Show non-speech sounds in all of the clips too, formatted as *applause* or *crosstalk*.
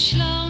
Sloan.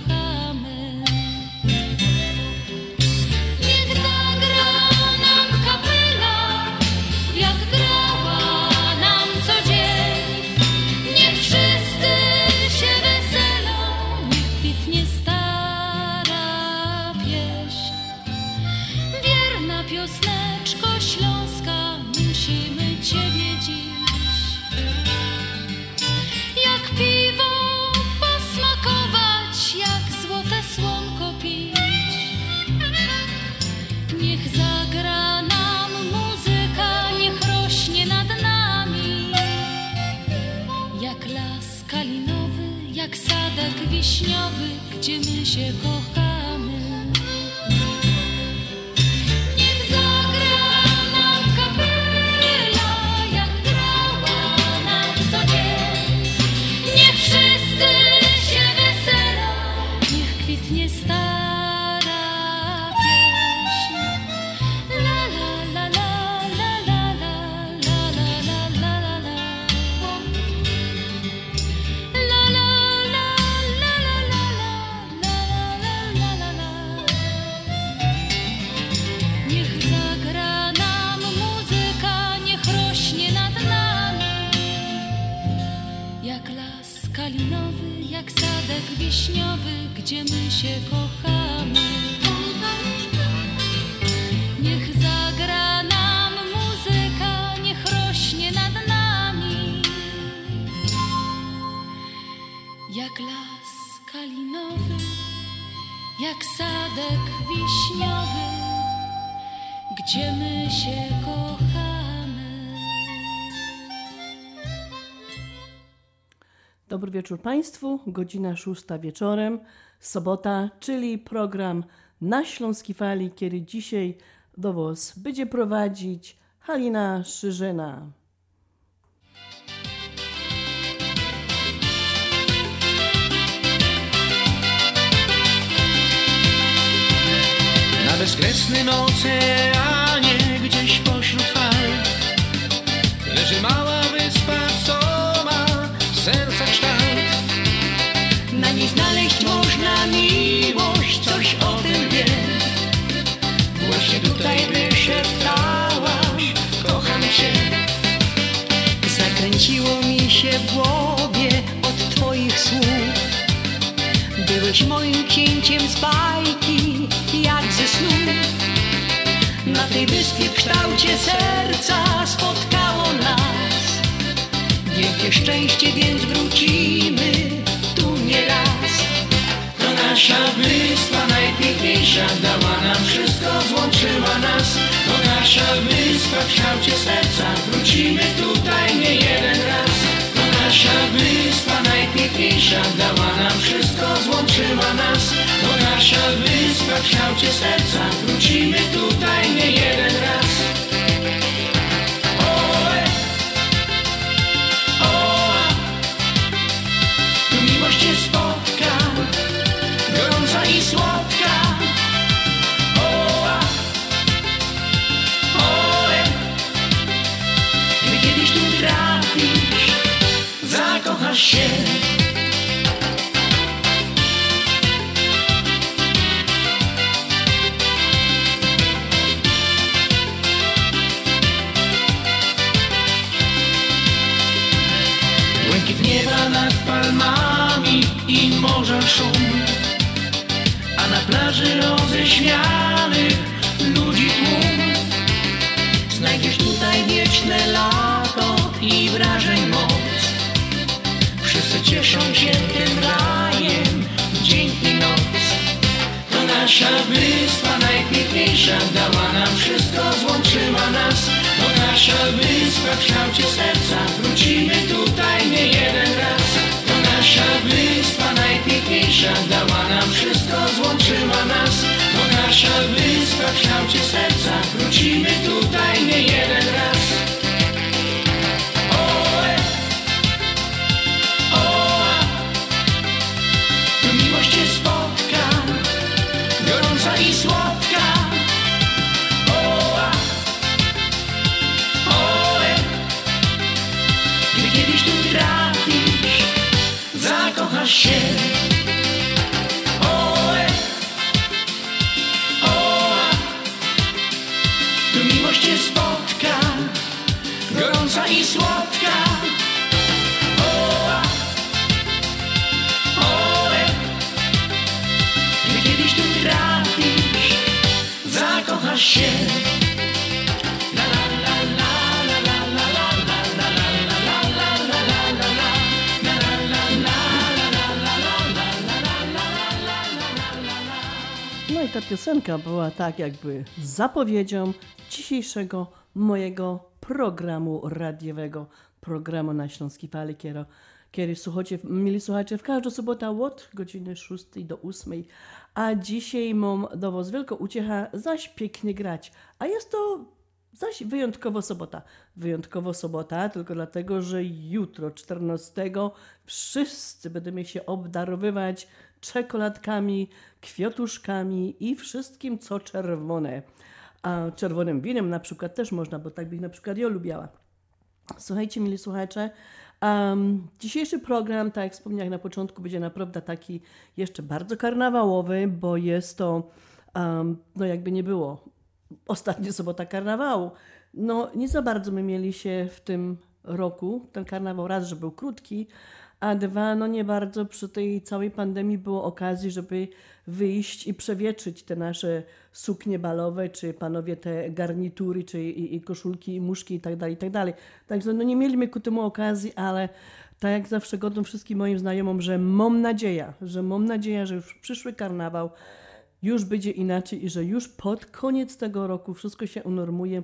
Wieczór Państwu, godzina szósta wieczorem, sobota, czyli program na Śląskiej Fali, kiedy dzisiaj do Was będzie prowadzić Halina Szyżyna. Na bezkresnym oceanie gdzieś pośród fal Leży mała zakręciło mi się w głowie od twoich słów. Byłeś moim księciem z bajki, jak ze snu. Na tej wyspie w kształcie serca spotkało nas. Wielkie szczęście, więc wrócimy tu nie raz. To nasza wyspa najpiękniejsza Dała nam wszystko, złączyła nas nasza wyspa w kształcie serca. Wrócimy tutaj nie jeden raz. To nasza wyspa najpiękniejsza Dała nam wszystko, złączyła nas. To nasza wyspa w kształcie serca. Wrócimy tutaj nie jeden raz plaży roześmianych tłum. Znajdziesz tutaj wieczne lato i wrażeń moc. Wszyscy cieszą się tym rajem, dzień i noc. To nasza wyspa najpiękniejsza Dała nam wszystko, złączyła nas To nasza wyspa w kształcie serca Wrócimy tutaj nie jeden raz To nasza wyspa najpiękniejsza Dała nam wszystko, złączyła nas nasza wyspa w kształcie serca. Wrócimy tutaj nie jeden raz piosenka była tak jakby zapowiedzią dzisiejszego mojego programu radiowego, programu na Śląskiej Fali, kiedy, kiedy słuchacie, mieli słuchacze w każdą sobotę od godziny 6 do 8, a dzisiaj mam do was wielką uciecha zaś pięknie grać, a jest to zaś wyjątkowo sobota. Wyjątkowo sobota, tylko dlatego, że jutro, 14, wszyscy będziemy się obdarowywać czekoladkami, kwiatuszkami i wszystkim, co czerwone. A czerwonym winem na przykład też można, bo tak bych na przykład ja lubiała. Słuchajcie, mili słuchacze, um, dzisiejszy program, tak jak wspomniałem na początku, będzie naprawdę taki jeszcze bardzo karnawałowy, bo jest to, um, no jakby nie było, ostatnia sobota karnawału. No nie za bardzo my mieli się w tym roku, ten karnawał raz, że był krótki, a dwa, no nie bardzo przy tej całej pandemii było okazji, żeby wyjść i przewietrzyć te nasze suknie balowe, czy panowie te garnitury, czy i, i koszulki, i muszki i tak dalej, i tak dalej. Także no nie mieliśmy ku temu okazji, ale tak jak zawsze godzę wszystkim moim znajomym, że mam nadzieję, że mam nadzieję, że już przyszły karnawał już będzie inaczej i że już pod koniec tego roku wszystko się unormuje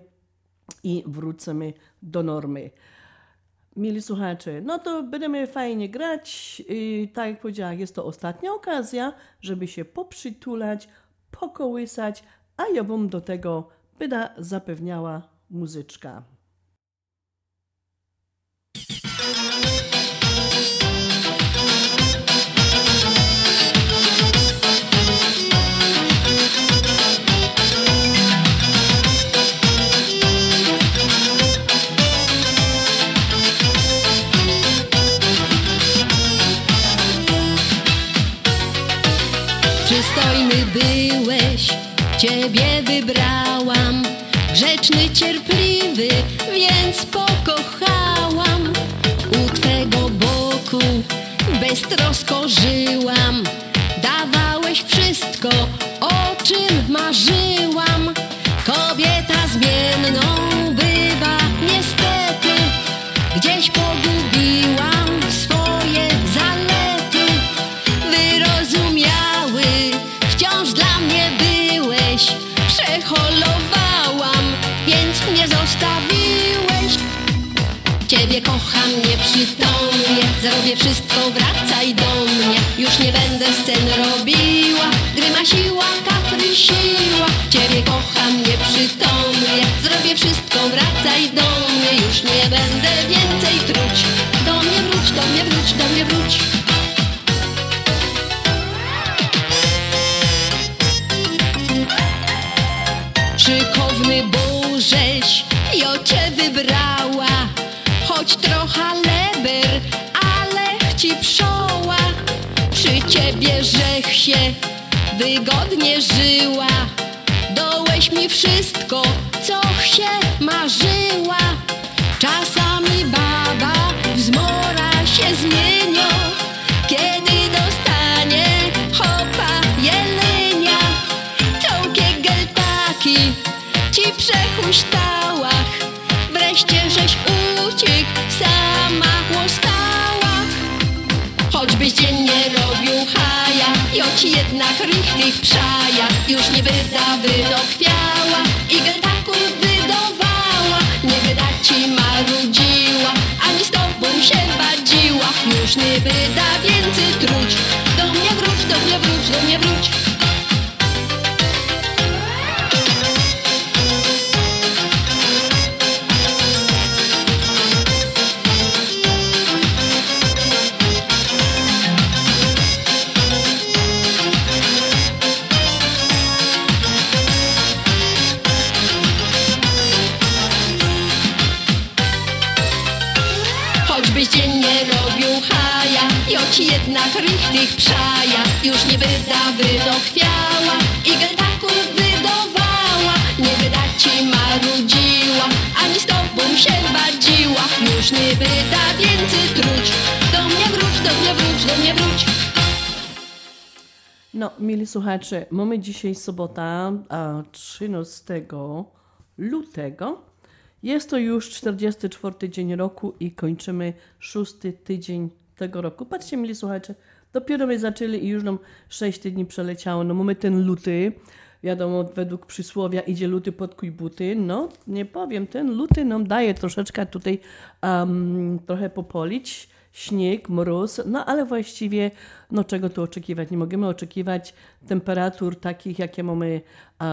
i wrócimy do normy. Mili słuchacze, no to będziemy fajnie grać. I tak jak powiedziałam, jest to ostatnia okazja, żeby się poprzytulać, pokołysać, a ja wam do tego będę zapewniała muzyczka. Ciebie wybrałam. Grzeczny, cierpliwy, więc pokochałam. U twego boku beztrosko żyłam. Dawałeś wszystko, o czym marzyłam. Wszystko, wracaj do mnie. Już nie będę scen robiła, grymasiła, kaprysiła. Ciebie kocham nieprzytomnie, zrobię wszystko, wracaj do mnie. Już nie będę więcej truć. Do mnie wróć, do mnie wróć, do mnie wróć. Szykowny Bożeś, jo cię wybrała, choć trochę leber, ci. Przy ciebie żech się wygodnie żyła, dołeś mi wszystko, co się marzyła. Czasami jednak rychtych przaja, już nie wyda wynokwiała i gętaków wydawała, nie wyda ci marudziła, ani z tobą się wadziła, już nie wyda Joci jednak rychtych przaja Już nie wyda wynokwiała I gętaków wydawała Nie wyda ci marudziła Ani z tobą się wadziła Już nie wyda więcej truć. Do mnie wróć, do mnie wróć, do mnie wróć. No, mili słuchacze, mamy dzisiaj sobota, a 13 lutego. Jest to już 44 dzień roku i kończymy szósty tydzień tego roku. Patrzcie, mili słuchacze, dopiero my zaczęli i już nam 6 dni przeleciało. No mamy ten luty, wiadomo, według przysłowia idzie luty pod kuj buty. No, nie powiem, ten luty nam daje troszeczkę tutaj um, trochę popolić śnieg, mróz, no ale właściwie no czego tu oczekiwać? Nie możemy oczekiwać temperatur takich, jakie mamy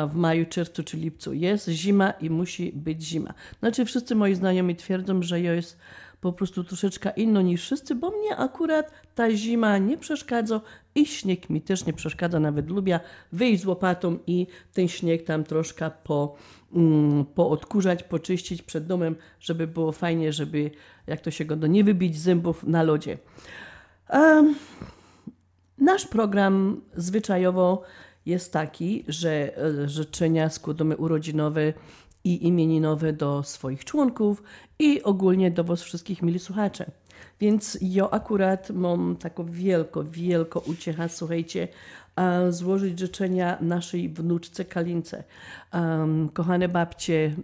w maju, czerwcu czy lipcu. Jest zima i musi być zima. Znaczy wszyscy moi znajomi twierdzą, że jest po prostu troszeczkę inno niż wszyscy, bo mnie akurat ta zima nie przeszkadza i śnieg mi też nie przeszkadza, nawet lubię wyjść z łopatą i ten śnieg tam troszkę po, mm, poodkurzać, poczyścić przed domem, żeby było fajnie, żeby, jak to się go do nie wybić zębów na lodzie. Um, Nasz program zwyczajowo jest taki, że e, życzenia składamy urodzinowe i imieninowe do swoich członków i ogólnie do Was wszystkich, mili słuchacze. Więc ja akurat mam taką wielko, wielko uciecha, słuchajcie, złożyć życzenia naszej wnuczce Kalince. Um, kochane babcie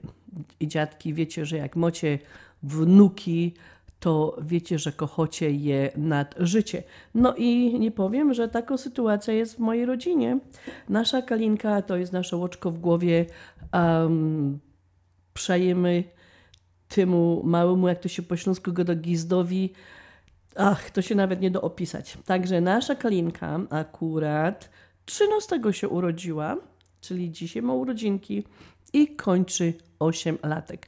i dziadki, wiecie, że jak macie wnuki, to wiecie, że kochocie je nad życie. No i nie powiem, że taka sytuacja jest w mojej rodzinie. Nasza Kalinka to jest nasze łoczko w głowie. Um, przejemy temu małemu, jak to się po śląsku go do gizdowi, ach, to się nawet nie da opisać. Także nasza Kalinka akurat 13 się urodziła, czyli dzisiaj ma urodzinki i kończy 8 latek.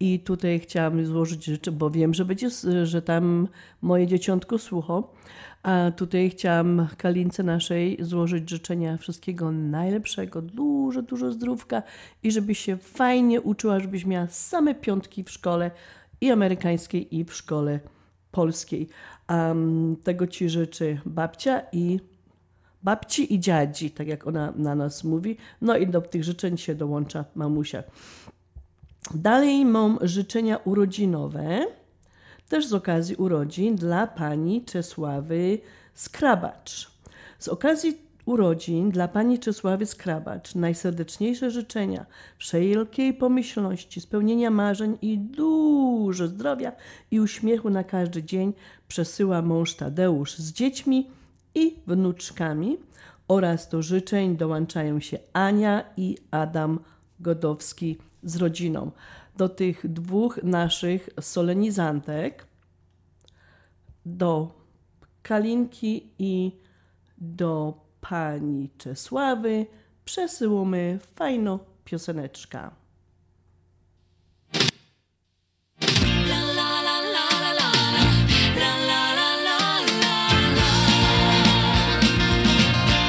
I tutaj chciałam złożyć życzę, bo wiem, że będzie, że tam moje dzieciątko słucho. A tutaj chciałam Kalince naszej złożyć życzenia wszystkiego najlepszego, dużo, dużo zdrówka i żeby się fajnie uczyła, żebyś miała same piątki w szkole i amerykańskiej, i w szkole polskiej. Um, tego Ci życzy babcia i babci i dziadzi, tak jak ona na nas mówi. No i do tych życzeń się dołącza mamusia. Dalej mam życzenia urodzinowe, też z okazji urodzin dla pani Czesławy Skrabacz. Z okazji urodzin dla pani Czesławy Skrabacz najserdeczniejsze życzenia, wszelkiej pomyślności, spełnienia marzeń i dużo zdrowia i uśmiechu na każdy dzień przesyła mąż Tadeusz z dziećmi i wnuczkami oraz do życzeń dołączają się Ania i Adam Godowski z rodziną. Do tych dwóch naszych solenizantek, do Kalinki i do pani Czesławy, przesyłamy fajną pioseneczkę.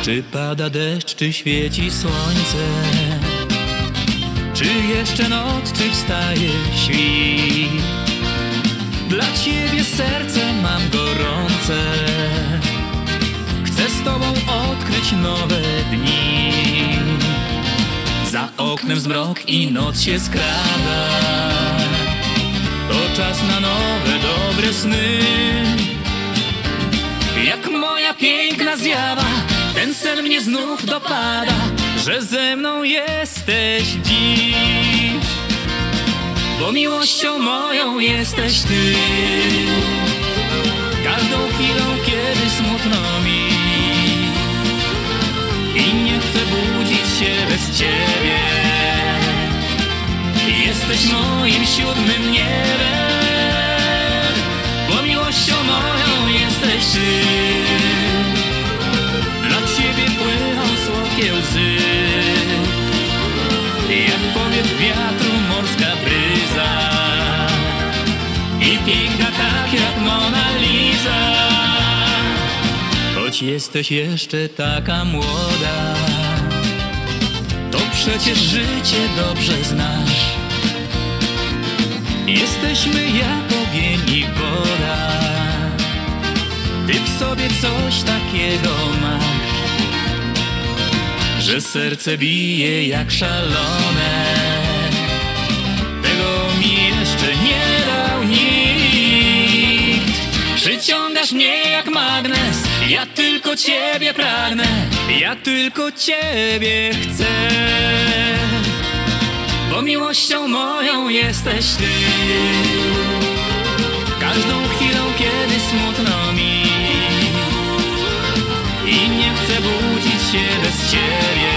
Czy pada deszcz, czy świeci słońce? Czy jeszcze noc, czy wstaje świt? Dla ciebie serce mam gorące. Chcę z tobą odkryć nowe dni. Za oknem zmrok i noc się skrada. To czas na nowe, dobre sny. Jak moja piękna zjawa Ten sen mnie znów dopada Że ze mną jesteś dziś bo miłością moją jesteś ty. Każdą chwilą, kiedy smutno mi i nie chcę budzić się bez ciebie. Jesteś moim siódmym niebem, bo miłością moją jesteś ty. Wiatru morska bryza i piękna tak jak Mona Lisa. Choć jesteś jeszcze taka młoda, to przecież życie dobrze znasz. Jesteśmy jak ogień i woda, ty w sobie coś takiego masz, że serce bije jak szalone. Jeszcze nie dał nikt. Przyciągasz mnie jak magnes, ja tylko ciebie pragnę, ja tylko ciebie chcę. Bo miłością moją jesteś ty. Każdą chwilą, kiedy smutno mi i nie chcę budzić się bez ciebie.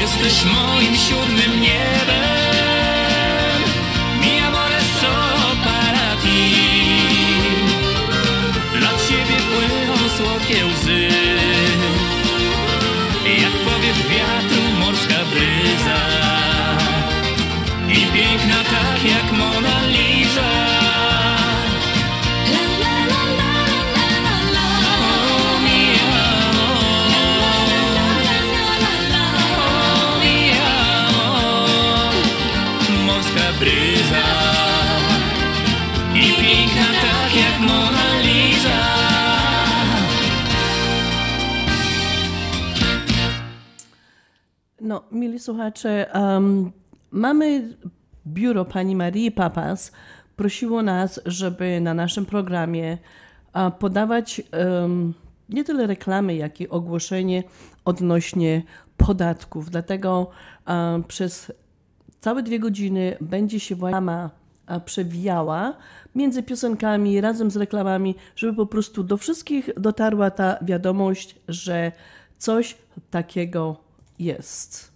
Jesteś moim siódmym niebem, słodkie łzy, jak powiew wiatru morska bryza. I piękna tak jak Mona Lisa. Morska bryza. I piękna tak jak Mona Mili słuchacze, um, mamy biuro pani Marii Papas. Prosiło nas, żeby na naszym programie a, podawać um, nie tyle reklamy, jak i ogłoszenie odnośnie podatków. Dlatego a, przez całe dwie godziny będzie się reklama, przewijała między piosenkami, razem z reklamami, żeby po prostu do wszystkich dotarła ta wiadomość, że coś takiego jest.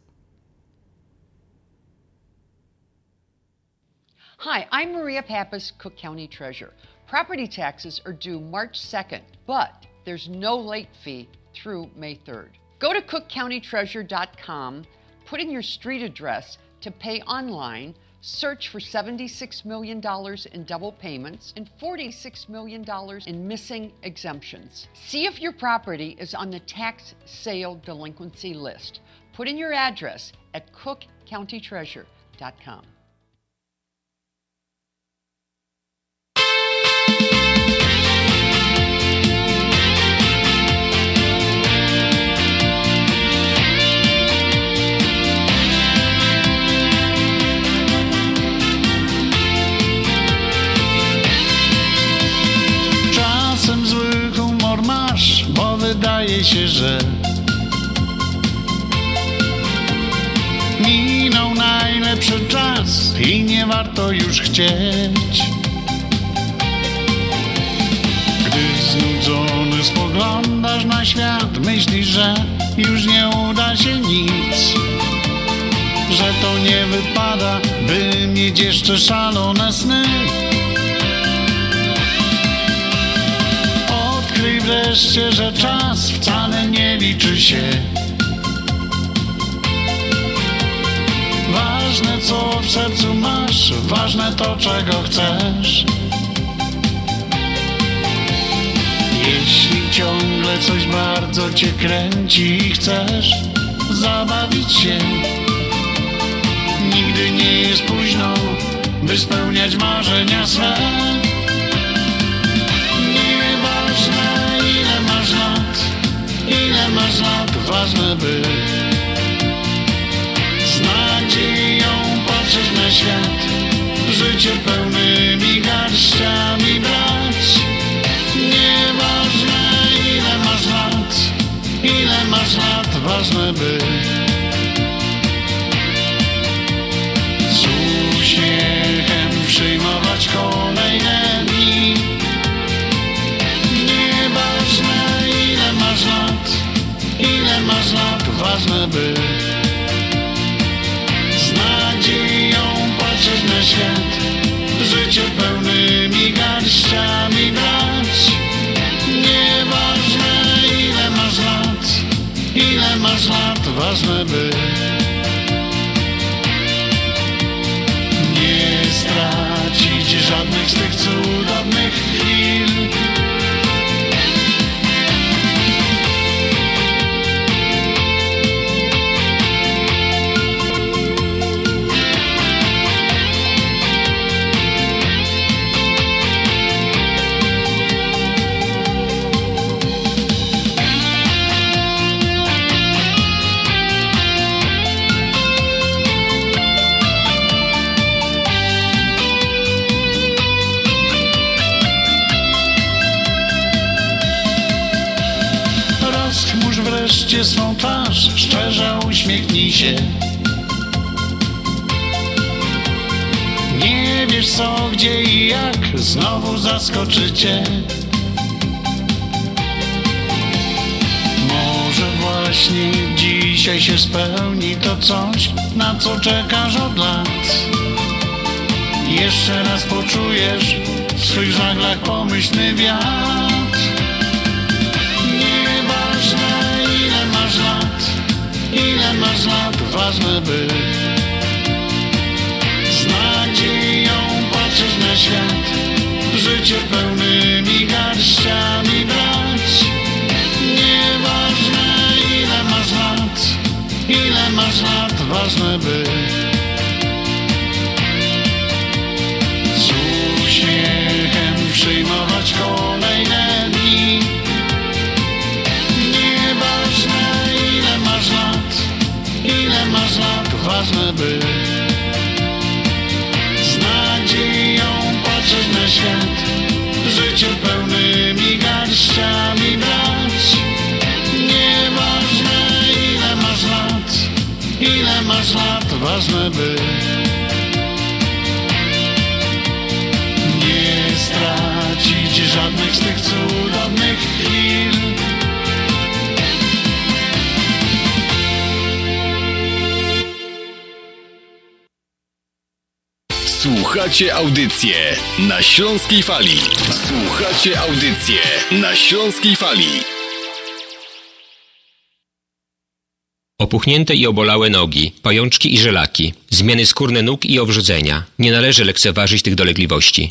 Hi, I'm Maria Pappas, Cook County Treasurer. Property taxes are due March 2nd, but there's no late fee through May 3rd. Go to cookcountytreasurer.com, put in your street address to pay online, search for $76 million in double payments and $46 million in missing exemptions. See if your property is on the tax sale delinquency list. Put in your address at cookcountytreasurer.com. Czasem zły humor masz, bo wydaje się, że najlepszy czas i nie warto już chcieć. Gdy znudzony spoglądasz na świat, myślisz, że już nie uda się nic. Że to nie wypada, by mieć jeszcze szalone sny. Odkryj wreszcie, że czas wcale nie liczy się. Ważne co w sercu masz, ważne to czego chcesz. Jeśli ciągle coś bardzo cię kręci i chcesz zabawić się, nigdy nie jest późno, by spełniać marzenia swe. Nieważne ile masz lat, ile masz lat, ważne by patrzeć na świat, życie pełnymi garściami brać. Nieważne ile masz lat, ile masz lat, ważne by przyjmować kolejne dni. Nieważne ile masz lat, ile masz lat, ważne by na świat, życie pełnymi garściami brać. Nieważne ile masz lat, ile masz lat, ważne by nie stracić żadnych z tych cudownych chwil. Się. Nie wiesz co, gdzie i jak, znowu zaskoczycie. Może właśnie dzisiaj się spełni to coś, na co czekasz od lat. Jeszcze raz poczujesz w swych żaglach pomyślny wiatr. Nieważne ile masz lat, ile masz lat, ważne by z nadzieją patrzeć na świat, życie pełnymi garściami brać. Nieważne ile masz lat, ile masz lat, ważne by z uśmiechem przyjmować kolejne ile masz lat, ważne by nie stracić żadnych z tych cudownych chwil. Słuchacie audycję na Śląskiej Fali. Słuchacie audycję na Śląskiej Fali. Opuchnięte i obolałe nogi, pajączki i żelaki, zmiany skórne nóg i owrzodzenia. Nie należy lekceważyć tych dolegliwości.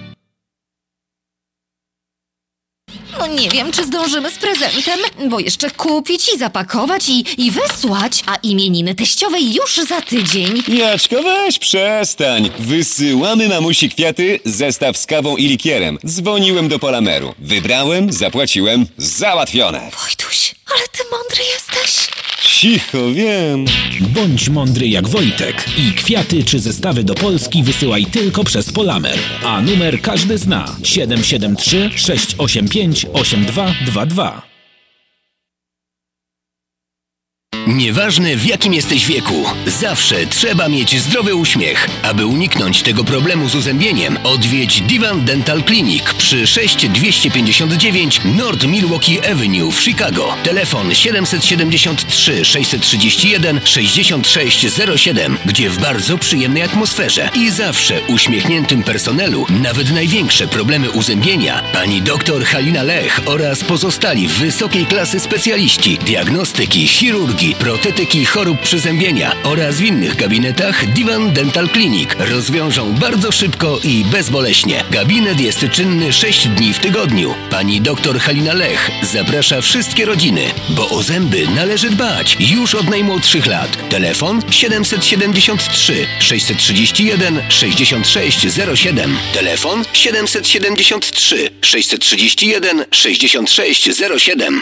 No nie wiem, czy zdążymy z prezentem, bo jeszcze kupić i zapakować i, i wysłać, a imieniny teściowej już za tydzień. Jaczko, weź przestań. Wysyłamy mamusi kwiaty, zestaw z kawą i likierem. Dzwoniłem do Polameru. Wybrałem, zapłaciłem, załatwione. Wojtuś, ale ty mądry jesteś. Cicho, wiem. Bądź mądry jak Wojtek i kwiaty czy zestawy do Polski wysyłaj tylko przez Polamer. A numer każdy zna 773 685 8222. Nieważne w jakim jesteś wieku, zawsze trzeba mieć zdrowy uśmiech. Aby uniknąć tego problemu z uzębieniem, odwiedź Divan Dental Clinic przy 6259 North Milwaukee Avenue w Chicago. Telefon 773 631 6607, gdzie w bardzo przyjemnej atmosferze i zawsze uśmiechniętym personelu nawet największe problemy uzębienia pani dr Halina Lech oraz pozostali wysokiej klasy specjaliści diagnostyki, chirurgii, protetyki chorób przyzębienia oraz w innych gabinetach Divan Dental Clinic rozwiążą bardzo szybko i bezboleśnie. Gabinet jest czynny 6 dni w tygodniu. Pani dr Halina Lech zaprasza wszystkie rodziny, bo o zęby należy dbać już od najmłodszych lat. Telefon 773 631 6607. Telefon 773 631 6607.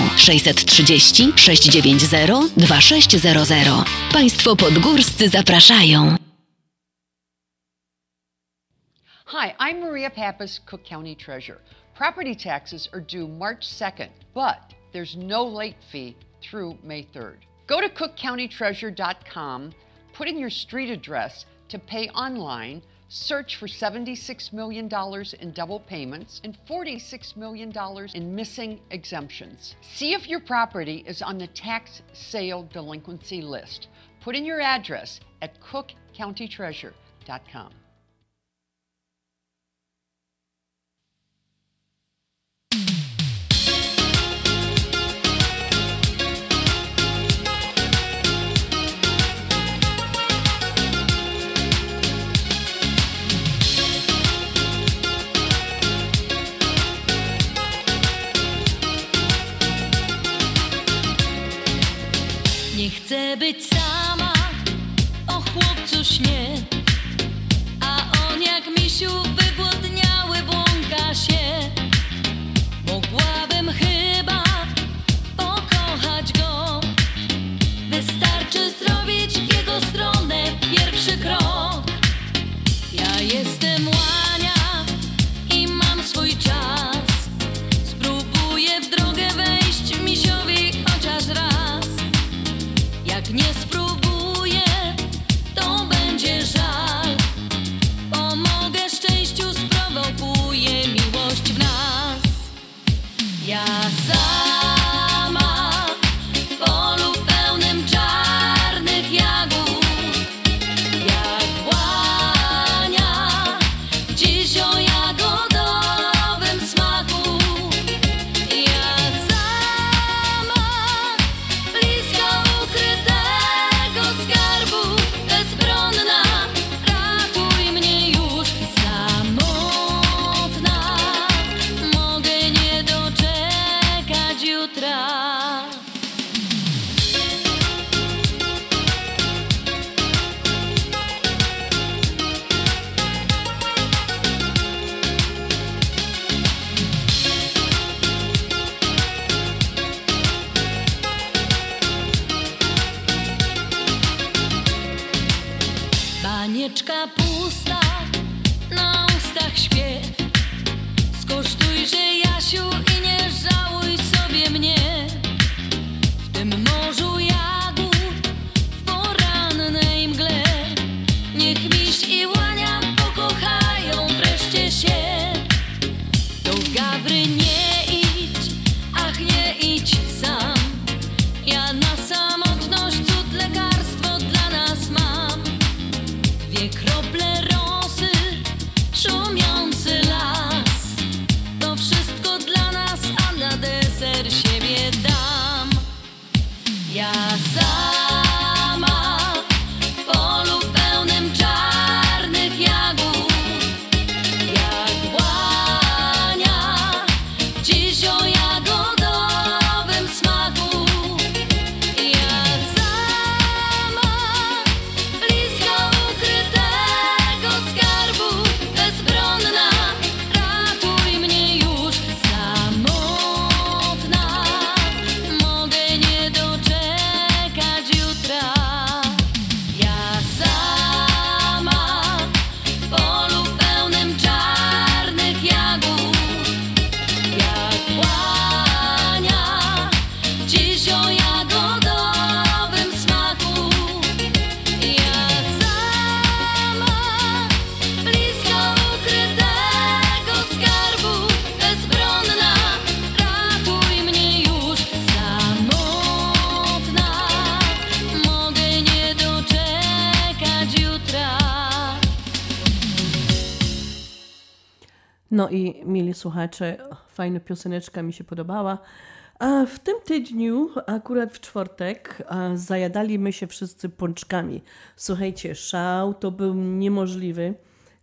630 690 2600. Państwo podgórscy zapraszają. Hi, I'm Maria Pappas, Cook County Treasurer. Property taxes are due March 2nd, but there's no late fee through May 3rd. Go to cookcountytreasurer.com, put in your street address to pay online, search for $76 million in double payments and $46 million in missing exemptions. See if your property is on the tax sale delinquency list. Put in your address at cookcountytreasurer.com. chcę być sama, o chłopcu śnie No i mili słuchacze, fajna pioseneczka mi się podobała. A w tym tygodniu, akurat w czwartek, zajadaliśmy się wszyscy pączkami. Słuchajcie, szał to był niemożliwy.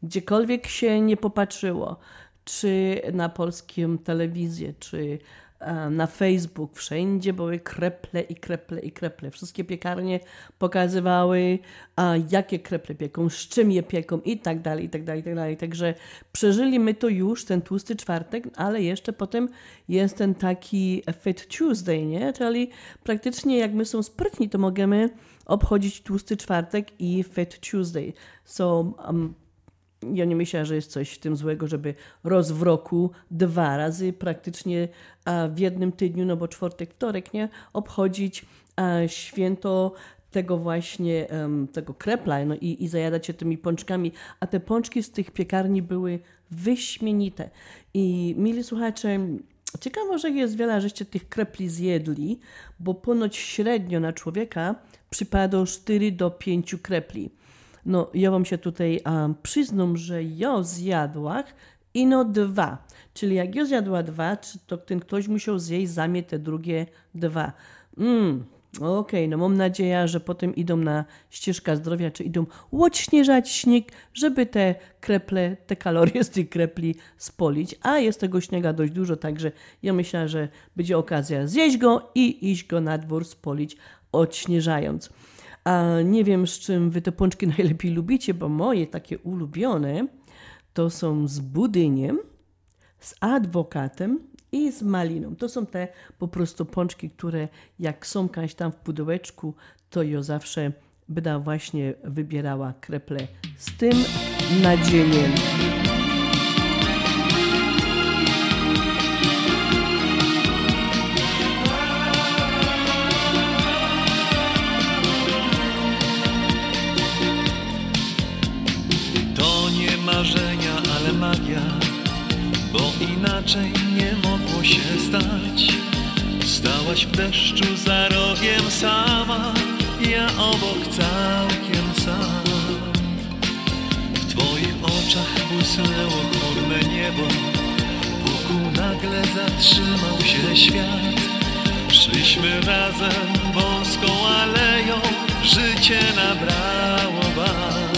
Gdziekolwiek się nie popatrzyło, czy na polskim telewizję, czy na Facebook, wszędzie były kreple i kreple i kreple. Wszystkie piekarnie pokazywały, a, jakie kreple pieką, z czym je pieką i tak dalej, i tak dalej, i tak dalej. Także przeżyli my to już, ten tłusty czwartek, ale jeszcze potem jest ten taki Fit Tuesday, nie? Czyli praktycznie jak my są sprytni, to możemy obchodzić tłusty czwartek i Fit Tuesday. So, um, ja nie myślę, że jest coś w tym złego, żeby roz w roku dwa razy praktycznie a, w jednym tygodniu, no bo czwartek, wtorek, nie, obchodzić święto tego właśnie, em, tego krepla no i, i zajadać się tymi pączkami. A te pączki z tych piekarni były wyśmienite. I mili słuchacze, ciekawe, że jest wiele, żeście tych krepli zjedli, bo ponoć średnio na człowieka przypada 4 do 5 krepli. No, ja wam się tutaj um, przyznam, że ja zjadłam ino dwa. Czyli jak ja zjadła dwa, to ten ktoś musiał zjeść zamię te drugie dwa. Mm, Okej, no mam nadzieję, że potem idą na ścieżka zdrowia, czy idą łoćnieżać śnieg, żeby te kreple, te kalorie z tych krepli spolić. A jest tego śniega dość dużo, także ja myślę, że będzie okazja zjeść go i iść go na dwór spolić, odśnieżając. A nie wiem, z czym wy te pączki *laughs* najlepiej lubicie, bo moje takie ulubione to są z budyniem, z adwokatem i z maliną. To są te po prostu pączki, które jak są kaś tam w pudełeczku, to ja zawsze będę właśnie wybierała kreple z tym nadzieniem. W deszczu za rogiem sama, ja obok całkiem sam. W twoich oczach błysnęło chmurne niebo, wokół nagle zatrzymał się świat. Szliśmy razem wąską aleją, życie nabrało barw.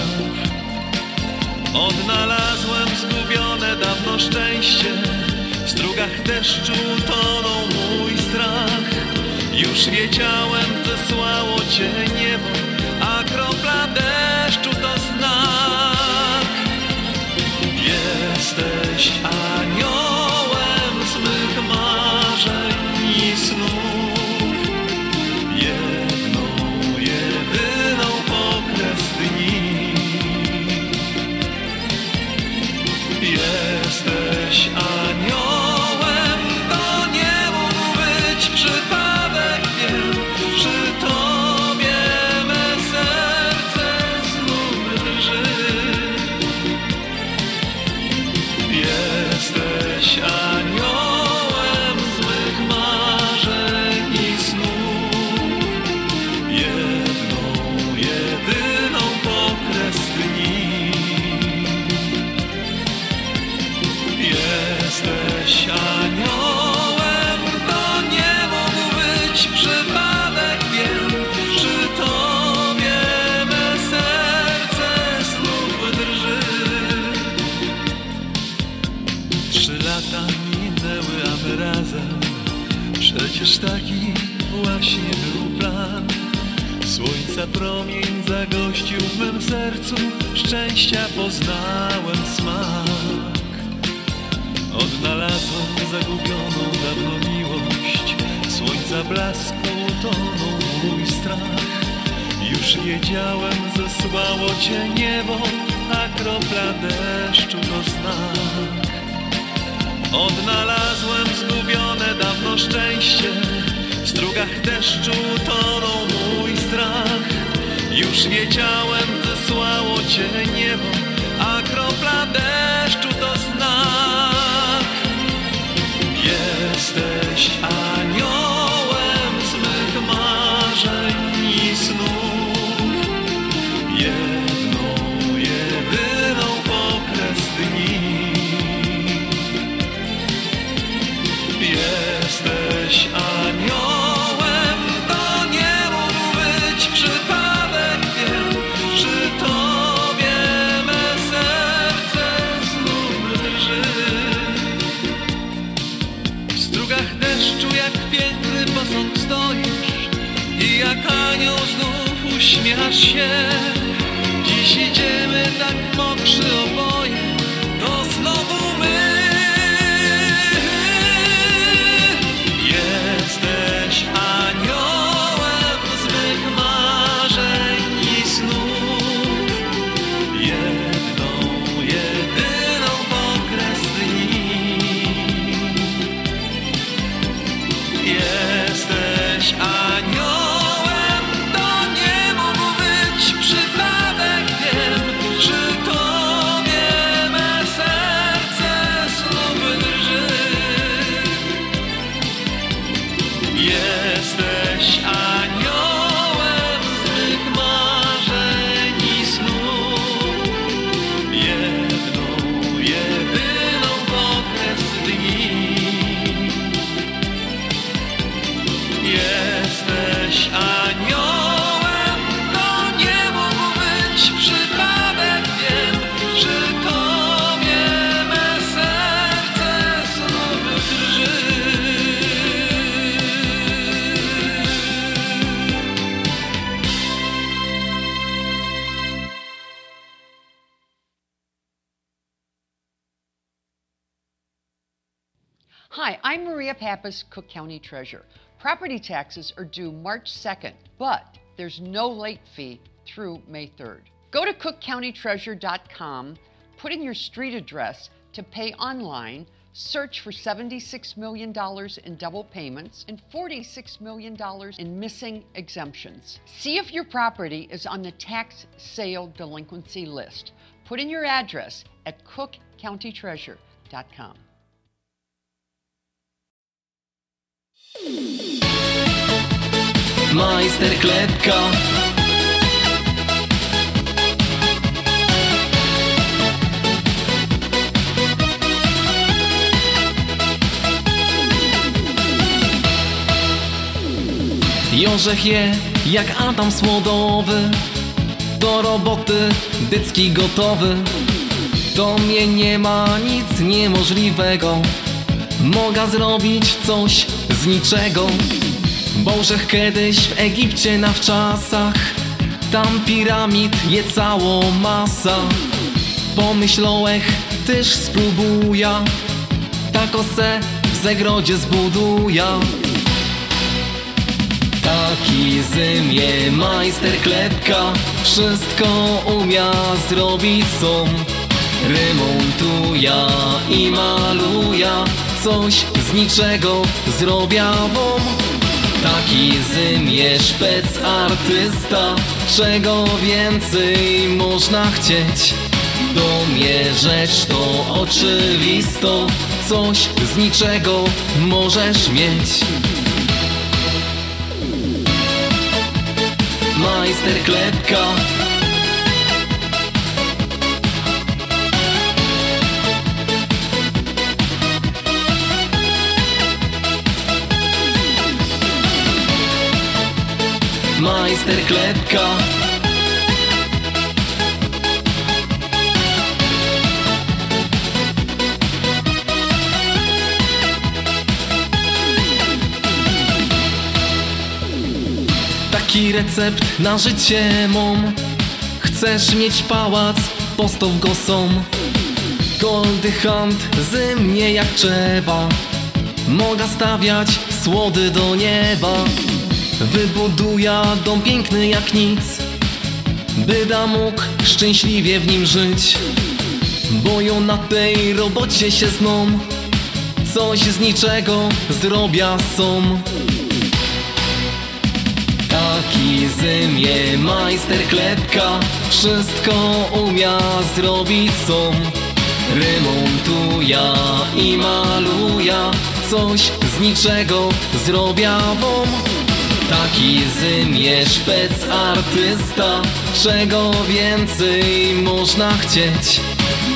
Odnalazłem zgubione dawno szczęście W strugach deszczu tonął mój strach Już wiedziałem, zesłało cię niebo Słońca promień zagościł w mym sercu, szczęścia poznałem smak. Odnalazłem zagubioną dawno miłość. Słońca blasku tonął mój strach. Już wiedziałem, zesłało cię niebo A kropla deszczu to znak. Odnalazłem zgubione dawno szczęście. W strugach deszczu tonął mój strach Już wiedziałem, zesłało cię niebo A kropla deszczu to znak. Jesteś Cook County Treasurer. Property taxes are due March 2nd, but there's no late fee through May 3rd. Go to cookcountytreasurer.com, put in your street address to pay online, search for $76 million in double payments and $46 million in missing exemptions. See if your property is on the tax sale delinquency list. Put in your address at cookcountytreasurer.com. Majster Klepka. Jorzech je jak Adam Słodowy. Do roboty dycki gotowy. Do mnie nie ma nic niemożliwego. Mogę zrobić coś z niczego. Bożech kiedyś w Egipcie na wczasach Tam piramid je cało masa. Pomyślołech, tyż spróbuja Tako se w zagrodzie zbuduja Taki zymie majster klepka Wszystko umia zrobić są Remontuja i maluja Coś z niczego zrobia wam. Taki zymie szpec artysta Czego więcej można chcieć. Do mnie rzecz to oczywisto Coś z niczego możesz mieć. Majster klepka Majster klepka Taki recept na życie mom. Chcesz mieć pałac, postaw go są Goldy Hunt ze mnie jak trzeba. Mogę stawiać słody do nieba Wybuduja dom piękny jak nic Byda mógł szczęśliwie w nim żyć. Bo ją na tej robocie się zną Coś z niczego zrobia są Taki zymie majster klepka Wszystko umia zrobić są Remontuja i maluja Coś z niczego zrobia wam Taki zymie szpec artysta Czego więcej można chcieć?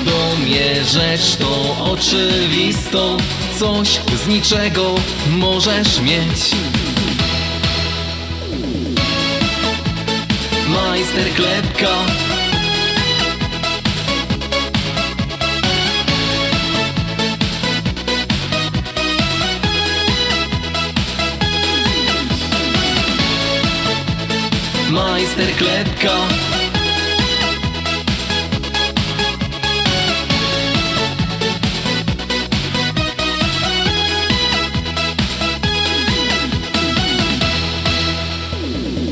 Do mnie rzecz to oczywisto Coś z niczego możesz mieć. Majster klepka majster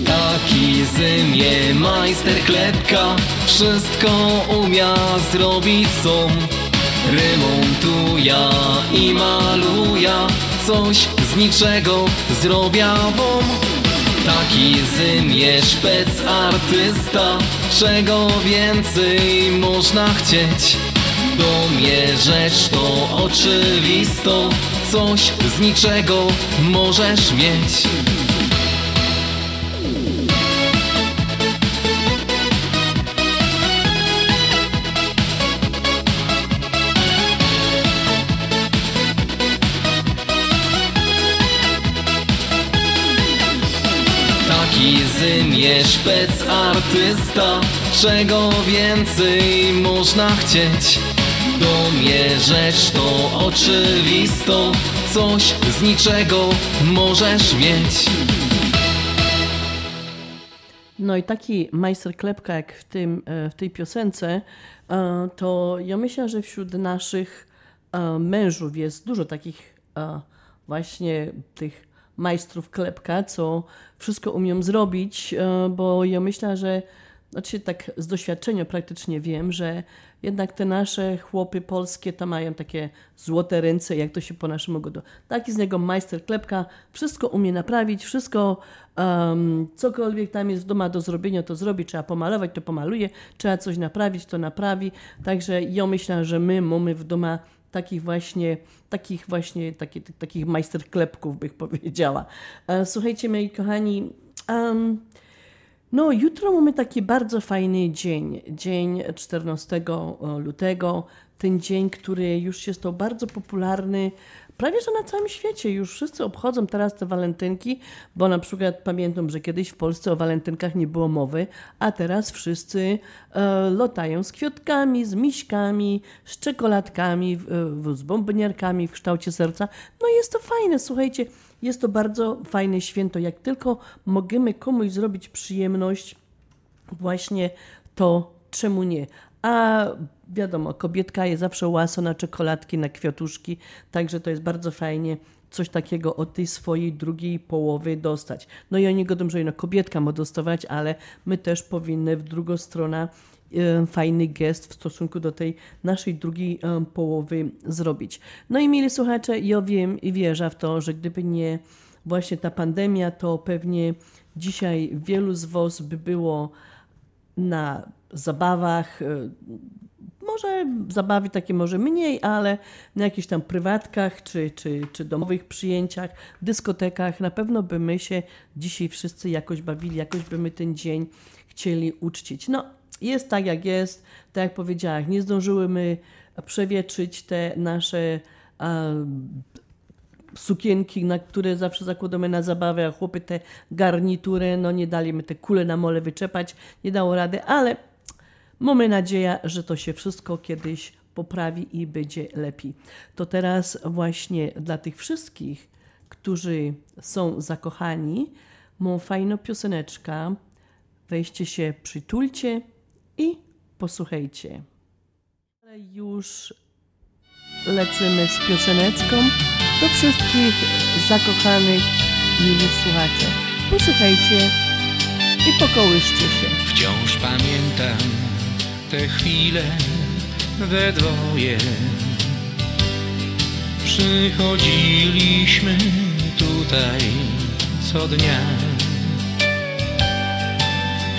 Taki z mnie majster klepka. Wszystko umia zrobić som Remontuja i maluja. Coś z niczego zrobia Taki z mnie szpec artysta Czego więcej można chcieć? Do mnie rzecz to oczywisto Coś z niczego możesz mieć Z mnie szpec artysta Czego więcej można chcieć? Do mnie rzecz to oczywisto Coś z niczego możesz mieć. No i taki majster klepka jak w, tym, e, w tej piosence, e, to ja myślę, że wśród naszych e, mężów jest dużo takich właśnie tych majstrów klepka, co wszystko umiem zrobić, e, bo ja myślę, że znaczy tak z doświadczenia praktycznie wiem, że jednak te nasze chłopy polskie to mają takie złote ręce, jak to się po naszemu godu. Taki z niego majster klepka, wszystko umie naprawić, wszystko um, cokolwiek tam jest w domu do zrobienia, to zrobi, trzeba pomalować, to pomaluje, trzeba coś naprawić, to naprawi. Także ja myślę, że my mamy w domu takich właśnie, takich właśnie, taki, takich majster klepków, bych *laughs* powiedziała. E, Słuchajcie, moi kochani, um, no, jutro mamy taki bardzo fajny dzień, dzień 14 lutego. Ten dzień, który już się stał bardzo popularny prawie że na całym świecie. Już wszyscy obchodzą teraz te walentynki, bo na przykład pamiętam, że kiedyś w Polsce o walentynkach nie było mowy, a teraz wszyscy e, lotają z kwiatkami, z miśkami, z czekoladkami, w, z bombonierkami w kształcie serca. No jest to fajne, słuchajcie. Jest to bardzo fajne święto. Jak tylko możemy komuś zrobić przyjemność, właśnie to czemu nie? A wiadomo, kobietka jest zawsze łasa na czekoladki, na kwiatuszki, także to jest bardzo fajnie coś takiego od tej swojej drugiej połowy dostać. No i oni godzą, że no kobietka ma dostawać, ale my też powinny w drugą stronę e, fajny gest w stosunku do tej naszej drugiej e, połowy zrobić. No i mieli słuchacze, ja wiem i wierzę w to, że gdyby nie właśnie ta pandemia, to pewnie dzisiaj wielu z Was by było na zabawach, e, może zabawy takie może mniej, ale na jakichś tam prywatkach czy, czy, czy domowych przyjęciach, dyskotekach, na pewno by my się dzisiaj wszyscy jakoś bawili, jakoś by my ten dzień chcieli uczcić. No, jest tak jak jest, tak jak powiedziałam, nie zdążyłymy przewietrzyć te nasze a, sukienki, na które zawsze zakładamy na zabawę, a chłopy te garnitury, no nie dali my te kule na mole wyczepać, nie dało rady, ale mamy nadzieję, że to się wszystko kiedyś poprawi i będzie lepiej. To teraz właśnie dla tych wszystkich, którzy są zakochani, mam fajną pioseneczka. Weźcie się, przytulcie i posłuchajcie. Już lecimy z pioseneczką do wszystkich zakochanych mili słuchacze. Posłuchajcie i pokołyszcie się. Wciąż pamiętam te chwile we dwoje. Przychodziliśmy tutaj co dnia.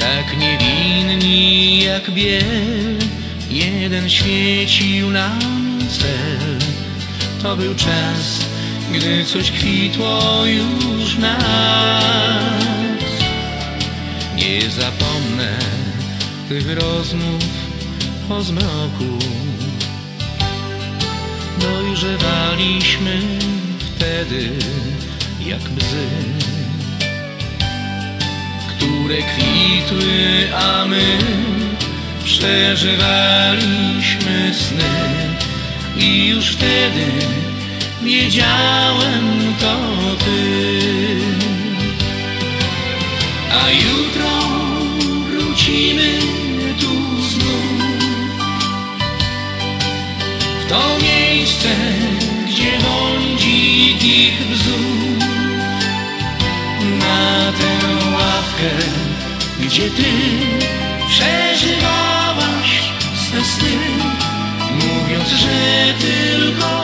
Tak niewinni jak biel, jeden świecił nam cel. To był czas, gdy coś kwitło już nas. Nie zapomnę tych rozmów o zmroku. Dojrzewaliśmy wtedy jak bzy, które kwitły, a my przeżywaliśmy sny. I już wtedy wiedziałem to ty. A jutro wrócimy miejsce, gdzie błądzi ich bzów Na tę ławkę, gdzie ty przeżywałaś swe sny Mówiąc, że tylko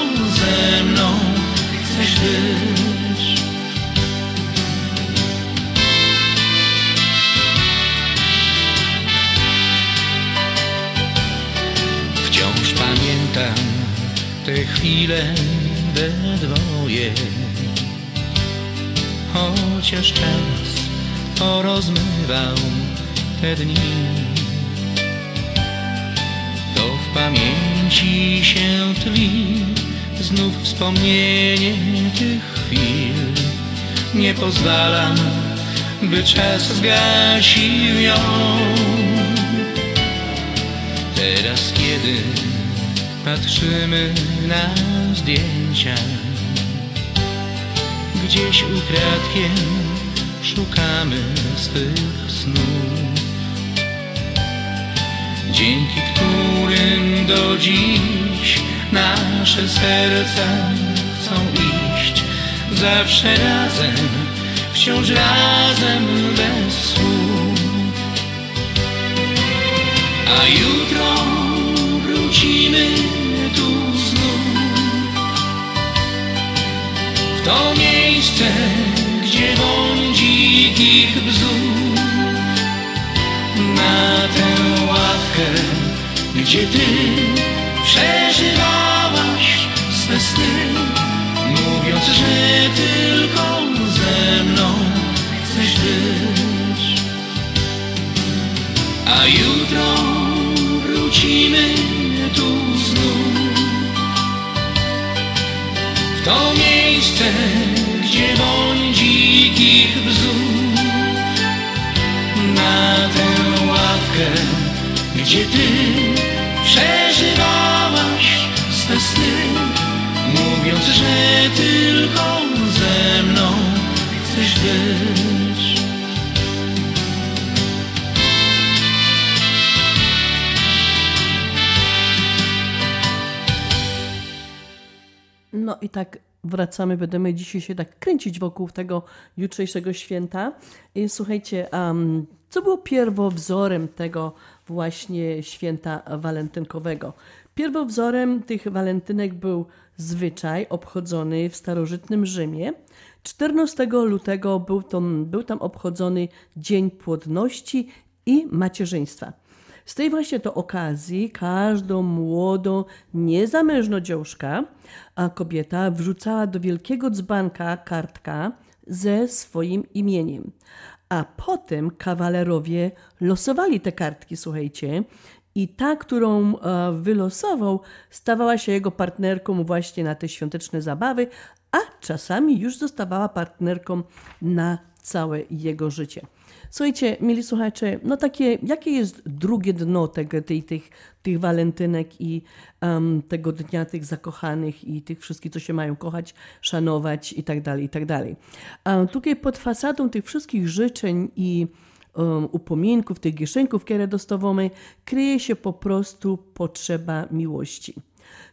te chwile we dwoje. Chociaż czas porozmywał te dni. To w pamięci się tli Znów wspomnienie tych chwil. Nie pozwalam, by czas zgasił ją. Teraz kiedy patrzymy na zdjęcia. Gdzieś ukradkiem szukamy swych snów. Dzięki którym do dziś nasze serca chcą iść. Zawsze razem, wciąż razem bez słów a jutro wrócimy tu znów. W to miejsce, gdzie błądzi ich bzów Na tę ławkę, gdzie ty przeżywałaś swe sny Mówiąc, że tylko ze mną chcesz być. A jutro wrócimy tu znów. W to miejsce, gdzie błądzi ich bzów Na tę ławkę, gdzie ty przeżywałaś swe sny Mówiąc, że tylko ze mną chcesz być i tak wracamy, będziemy dzisiaj się tak kręcić wokół tego jutrzejszego święta. I słuchajcie, um, co było pierwowzorem tego właśnie święta walentynkowego? Pierwowzorem tych walentynek był zwyczaj obchodzony w starożytnym Rzymie. 14 lutego był tam, był tam obchodzony Dzień Płodności i Macierzyństwa. Z tej właśnie to okazji każdą młodą, niezamężną dziążka, a kobieta wrzucała do wielkiego dzbanka kartka ze swoim imieniem. A potem kawalerowie losowali te kartki, słuchajcie, i ta, którą e, wylosował, stawała się jego partnerką właśnie na te świąteczne zabawy, a czasami już zostawała partnerką na całe jego życie. Słuchajcie, mieli słuchacze, no takie, jakie jest drugie dno tego, tej, tych, tych walentynek i um, tego dnia tych zakochanych i tych wszystkich, co się mają kochać, szanować i tak dalej, i tak dalej. Tutaj pod fasadą tych wszystkich życzeń i um, upominków, tych gieszynków, które dostawamy, kryje się po prostu potrzeba miłości.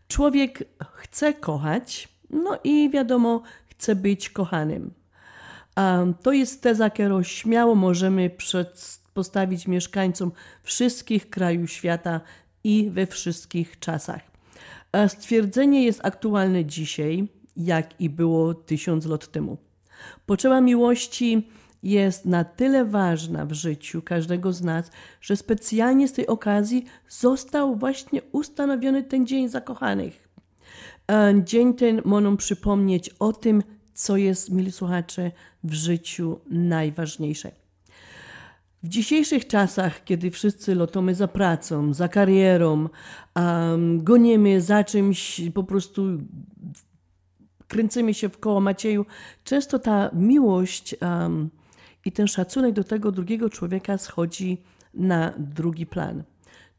Człowiek chce kochać, no i wiadomo, chce być kochanym. To jest teza, którą śmiało możemy postawić mieszkańcom wszystkich krajów świata i we wszystkich czasach. A stwierdzenie jest aktualne dzisiaj, jak i było tysiąc lat temu. Potrzeba miłości jest na tyle ważna w życiu każdego z nas, że specjalnie z tej okazji został właśnie ustanowiony ten Dzień Zakochanych. Dzień ten nam przypomnieć o tym, co jest, mili słuchacze, w życiu najważniejsze. W dzisiejszych czasach, kiedy wszyscy lotamy za pracą, za karierą, um, gonimy za czymś, po prostu kręcimy się w koło Macieju, często ta miłość um, i ten szacunek do tego drugiego człowieka schodzi na drugi plan.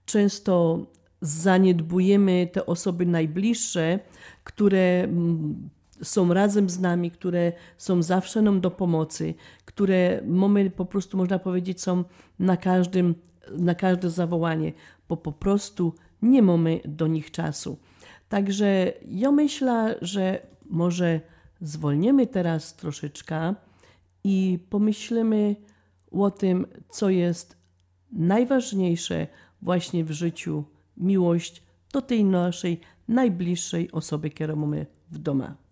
Często zaniedbujemy te osoby najbliższe, które są razem z nami, które są zawsze nam do pomocy, które mamy po prostu, można powiedzieć, są na każdym na każde zawołanie, bo po prostu nie mamy do nich czasu. Także ja myślę, że może zwolnimy teraz troszeczkę i pomyślimy o tym, co jest najważniejsze właśnie w życiu miłość do tej naszej najbliższej osoby, którą mamy w domu.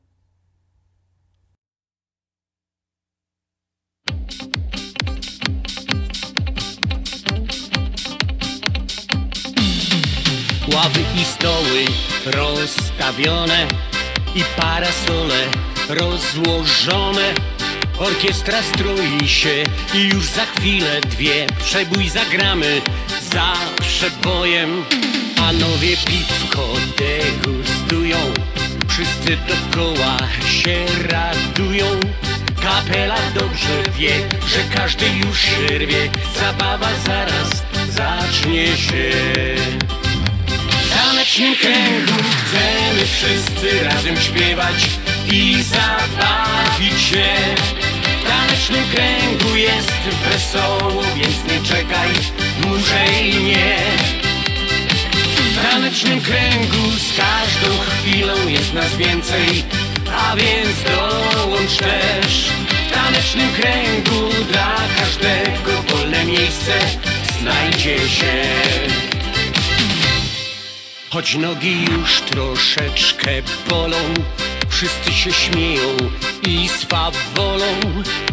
Ławy i stoły rozstawione i parasole rozłożone. Orkiestra stroi się i już za chwilę dwie przebój zagramy za przebojem. Panowie piwko degustują, wszyscy dookoła się radują. Kapela dobrze wie, że każdy już się rwie, zabawa zaraz zacznie się. W tanecznym kręgu chcemy wszyscy razem śpiewać i zabawić się. W tanecznym kręgu jest wesoło, więc nie czekaj dłużej nie. W tanecznym kręgu z każdą chwilą jest nas więcej, a więc dołącz też. W tanecznym kręgu dla każdego wolne miejsce znajdzie się. Choć nogi już troszeczkę bolą, wszyscy się śmieją i swawolą.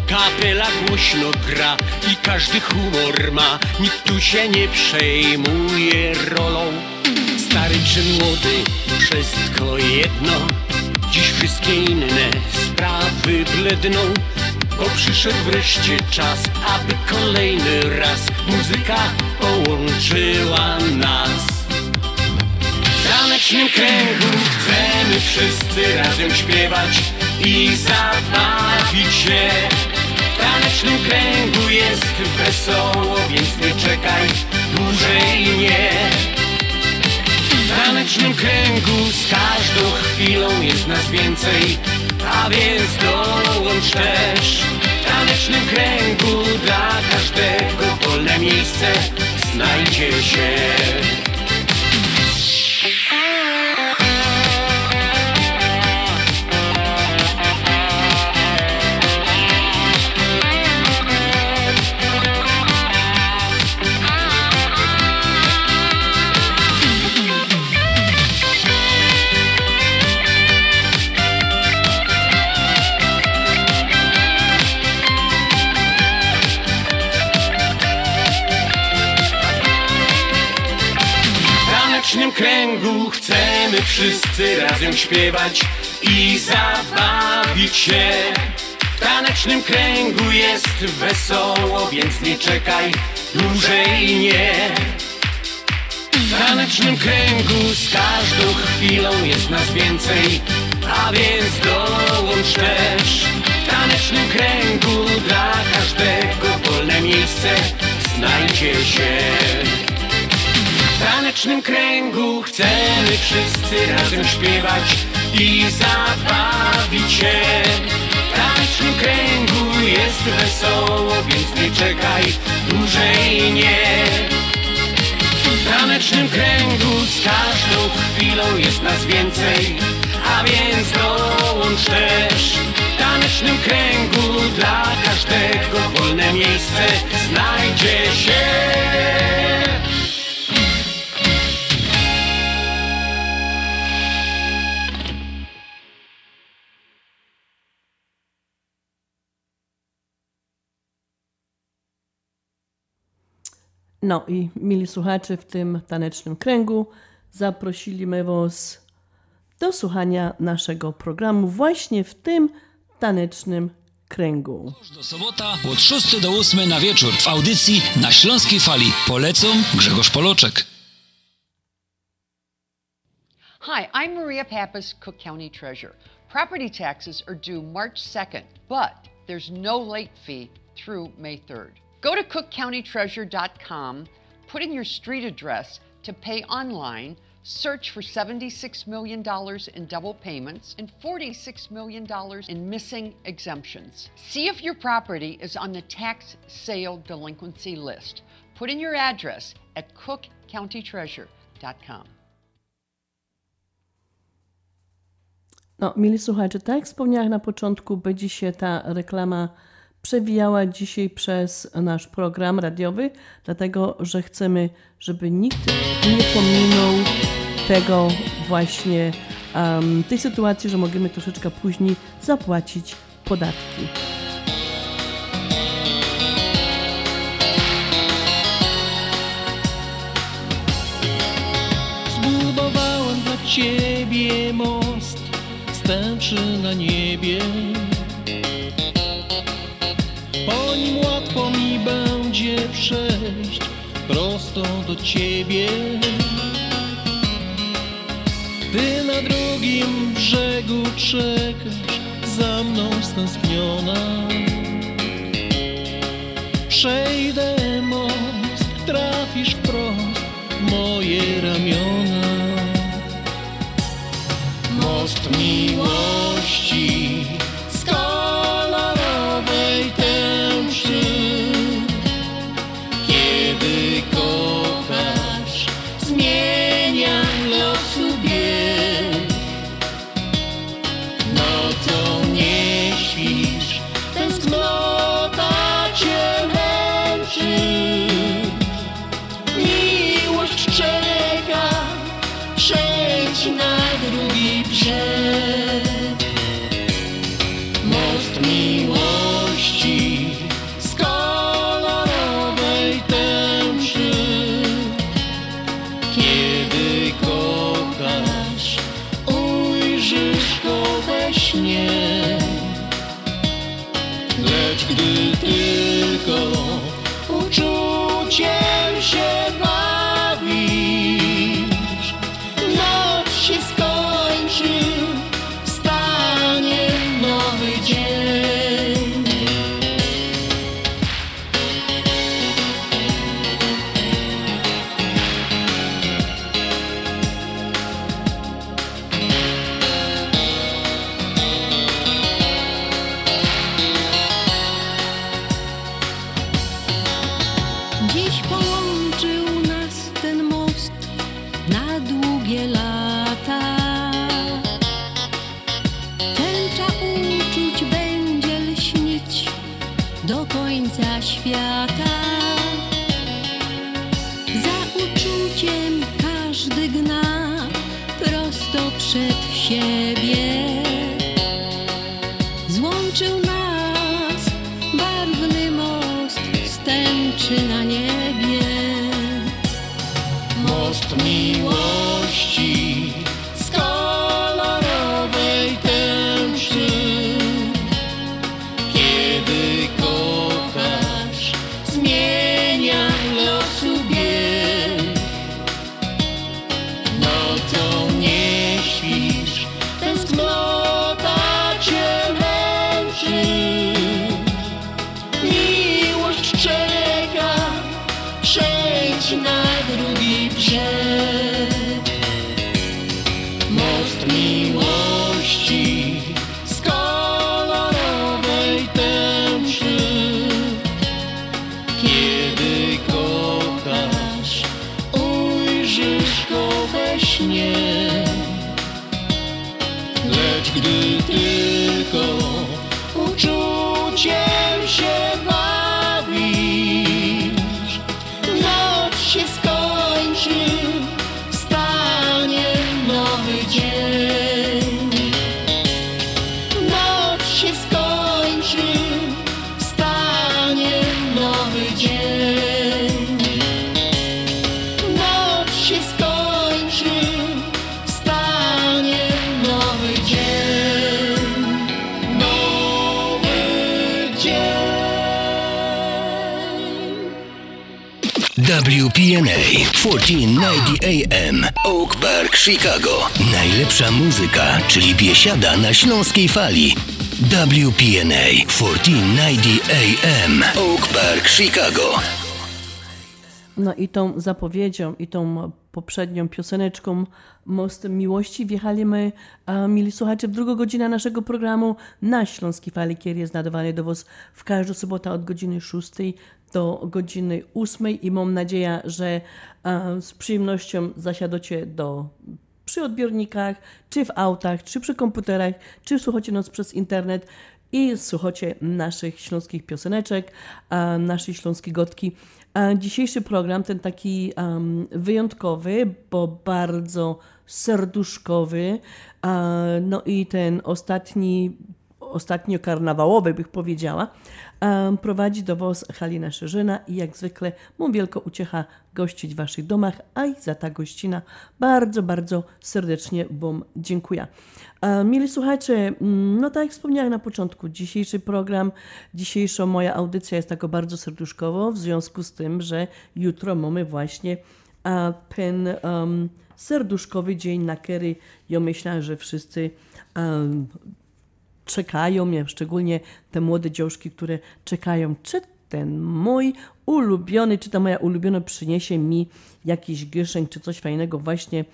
Kapela głośno gra i każdy humor ma, nikt tu się nie przejmuje rolą. Stary czy młody, wszystko jedno, dziś wszystkie inne sprawy bledną. Bo przyszedł wreszcie czas, aby kolejny raz muzyka połączyła nas. W tanecznym kręgu chcemy wszyscy razem śpiewać i zabawić się. W tanecznym kręgu jest wesoło, więc nie czekaj dłużej nie. W tanecznym kręgu z każdą chwilą jest nas więcej, a więc dołącz też. W tanecznym kręgu dla każdego wolne miejsce znajdzie się. Chcemy wszyscy razem śpiewać i zabawić się. W tanecznym kręgu jest wesoło, więc nie czekaj dłużej nie. W tanecznym kręgu z każdą chwilą jest nas więcej, a więc dołącz też. W tanecznym kręgu dla każdego wolne miejsce znajdzie się. W tanecznym kręgu chcemy wszyscy razem śpiewać i zabawić się. W tanecznym kręgu jest wesoło, więc nie czekaj dłużej nie. W tanecznym kręgu z każdą chwilą jest nas więcej, a więc dołącz też. W tanecznym kręgu dla każdego wolne miejsce znajdzie się. No i mili słuchacze, w tym tanecznym kręgu zaprosiliśmy Was do słuchania naszego programu właśnie w tym tanecznym kręgu. Do sobota od 6 do 8 na wieczór w audycji na Śląskiej Fali. Polecą Grzegorz Poloczek. Hi, I'm Maria Pappas, Cook County Treasurer. Property taxes are due March 2nd, but there's no late fee through May 3rd. Go to cookcountytreasure.com, put in your street address to pay online, search for $76 million in double payments and $46 million in missing exemptions. See if your property is on the tax sale delinquency list. Put in your address at cookcountytreasure.com. No, mili słuchacze, tak jak wspomniałam na początku, będzie się ta reklama przewijała dzisiaj przez nasz program radiowy, dlatego że chcemy, żeby nikt nie pominął tego właśnie, um, tej sytuacji, że możemy troszeczkę później zapłacić podatki. Ciebie most stęczy na niebie Po nim łatwo mi będzie przejść prosto do ciebie. Ty na drugim brzegu czekasz za mną stęskniona. Przejdę most, trafisz wprost w moje ramiona Chicago. Najlepsza muzyka, czyli biesiada na śląskiej fali. WPNA 1490 AM Oak Park, Chicago. No i tą zapowiedzią, i tą poprzednią pioseneczką Mostem Miłości wjechaliśmy, a mieli słuchacze, w drugą godzinę naszego programu na Śląskiej Fali, który jest nadawany do Was w każdą sobotę od godziny 6 do godziny 8 i mam nadzieję, że e, z przyjemnością zasiadacie do przy odbiornikach, czy w autach, czy przy komputerach, czy słuchacie nas przez internet i słuchacie naszych śląskich pioseneczek, e, naszej śląskiej gotki. A dzisiejszy program, ten taki wyjątkowy, bo bardzo serduszkowy, e, no i ten ostatni, ostatnio karnawałowy, bych powiedziała, prowadzi do Was Halina Szerzyna i jak zwykle mam wielką uciecha gościć w Waszych domach, a i za ta gościna bardzo, bardzo serdecznie Wam dziękuję. Mili słuchacze, mm, no tak jak wspomniałem na początku, dzisiejszy program, dzisiejsza moja audycja jest taka bardzo serduszkowo, w związku z tym, że jutro mamy właśnie ten um, serduszkowy dzień, na który ja myślę, że wszyscy um, czekają, szczególnie te młode dziążki, które czekają, czy ten mój ulubiony, czy ta moja ulubiona przyniesie mi jakiś gyszeń, czy coś fajnego właśnie,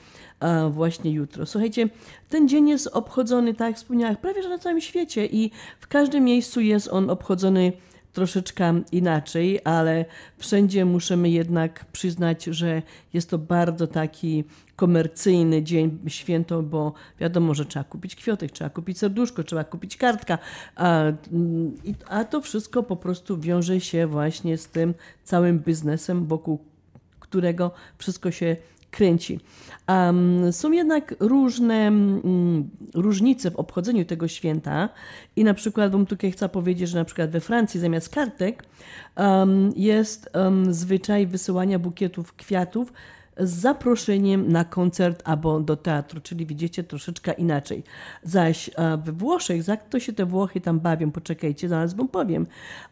e, właśnie jutro. Słuchajcie, ten dzień jest obchodzony, tak jak wspomniałam, prawie że na całym świecie i w każdym miejscu jest on obchodzony troszeczkę inaczej, ale wszędzie musimy jednak przyznać, że jest to bardzo taki komercyjny dzień, święto, bo wiadomo, że trzeba kupić kwiatek, trzeba kupić serduszko, trzeba kupić kartka, a, a to wszystko po prostu wiąże się właśnie z tym całym biznesem, wokół którego wszystko się kręci. Um, są jednak różne mm, różnice w obchodzeniu tego święta i na przykład wam tutaj chcę powiedzieć, że na przykład we Francji zamiast kartek um, jest um, zwyczaj wysyłania bukietów kwiatów z zaproszeniem na koncert albo do teatru, czyli widzicie troszeczkę inaczej. Zaś e, we Włoszech, jak to się te Włochy tam bawią, poczekajcie, zaraz wam powiem.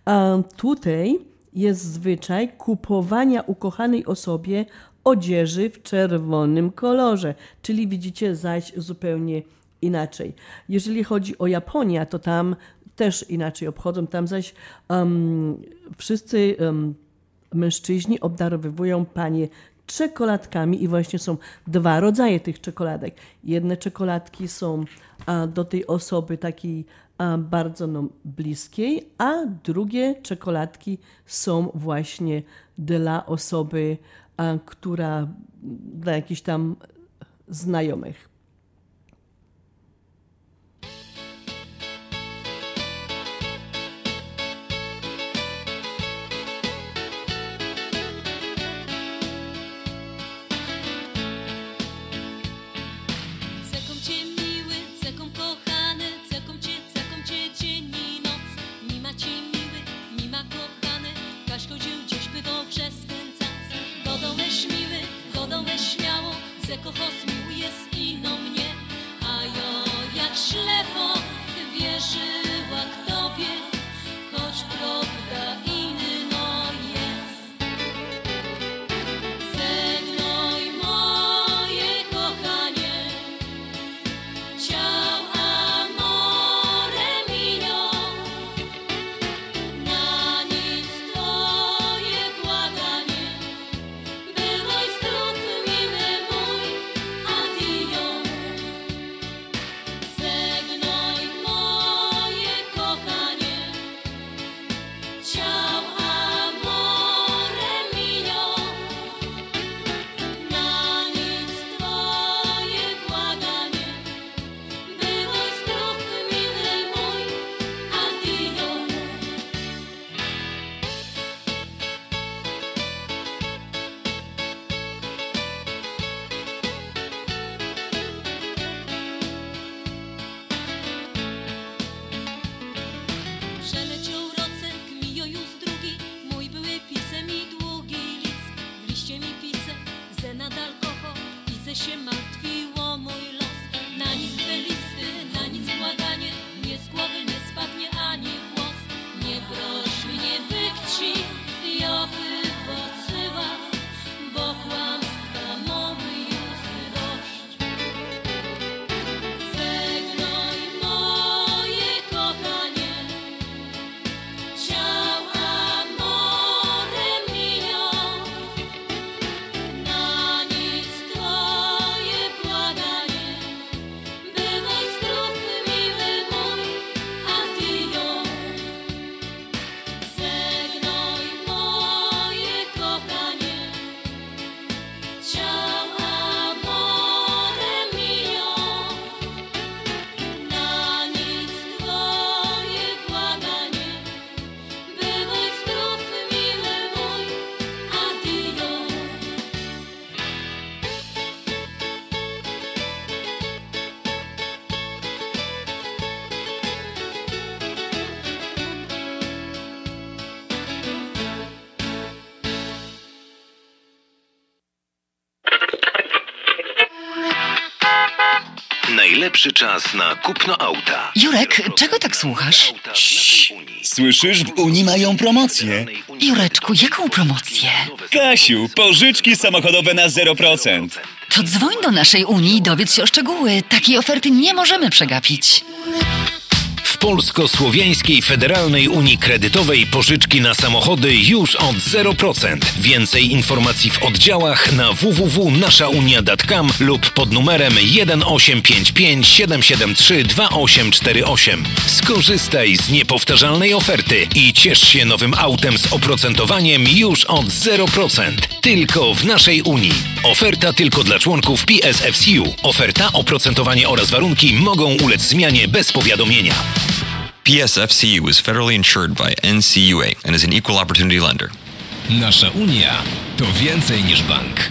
E, Tutaj jest zwyczaj kupowania ukochanej osobie odzieży w czerwonym kolorze, czyli widzicie zaś zupełnie inaczej. Jeżeli chodzi o Japonię, to tam też inaczej obchodzą, tam zaś um, wszyscy um, mężczyźni obdarowywują panie czekoladkami i właśnie są dwa rodzaje tych czekoladek. Jedne czekoladki są a, do tej osoby takiej a, bardzo no, bliskiej, a drugie czekoladki są właśnie dla osoby, a, która dla jakichś tam znajomych. Najlepszy czas na kupno auta. Jurek, czego tak słuchasz? Słyszysz, w Unii mają promocję. Jureczku, jaką promocję? Kasiu, pożyczki samochodowe na 0%. To dzwoń do naszej Unii i dowiedz się o szczegóły. Takiej oferty nie możemy przegapić. Polsko-Słowiańskiej Federalnej Unii Kredytowej pożyczki na samochody już od 0%. Więcej informacji w oddziałach na www.naszaunia.com lub pod numerem 1855 773 2848. Skorzystaj z niepowtarzalnej oferty i ciesz się nowym autem z oprocentowaniem już od 0%. Tylko w naszej Unii. Oferta tylko dla członków PSFCU. Oferta, oprocentowanie oraz warunki mogą ulec zmianie bez powiadomienia. PSFCU is federally insured by NCUA and is an equal opportunity lender. Nasza Unia to więcej niż bank.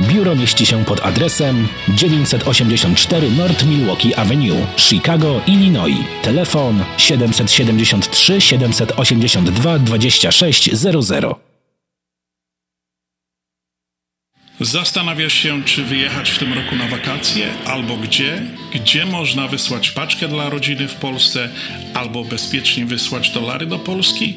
Biuro mieści się pod adresem 984 North Milwaukee Avenue, Chicago, Illinois. Telefon 773 782 2600. Zastanawiasz się, czy wyjechać w tym roku na wakacje, albo gdzie? Gdzie można wysłać paczkę dla rodziny w Polsce, albo bezpiecznie wysłać dolary do Polski?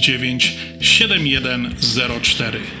7104.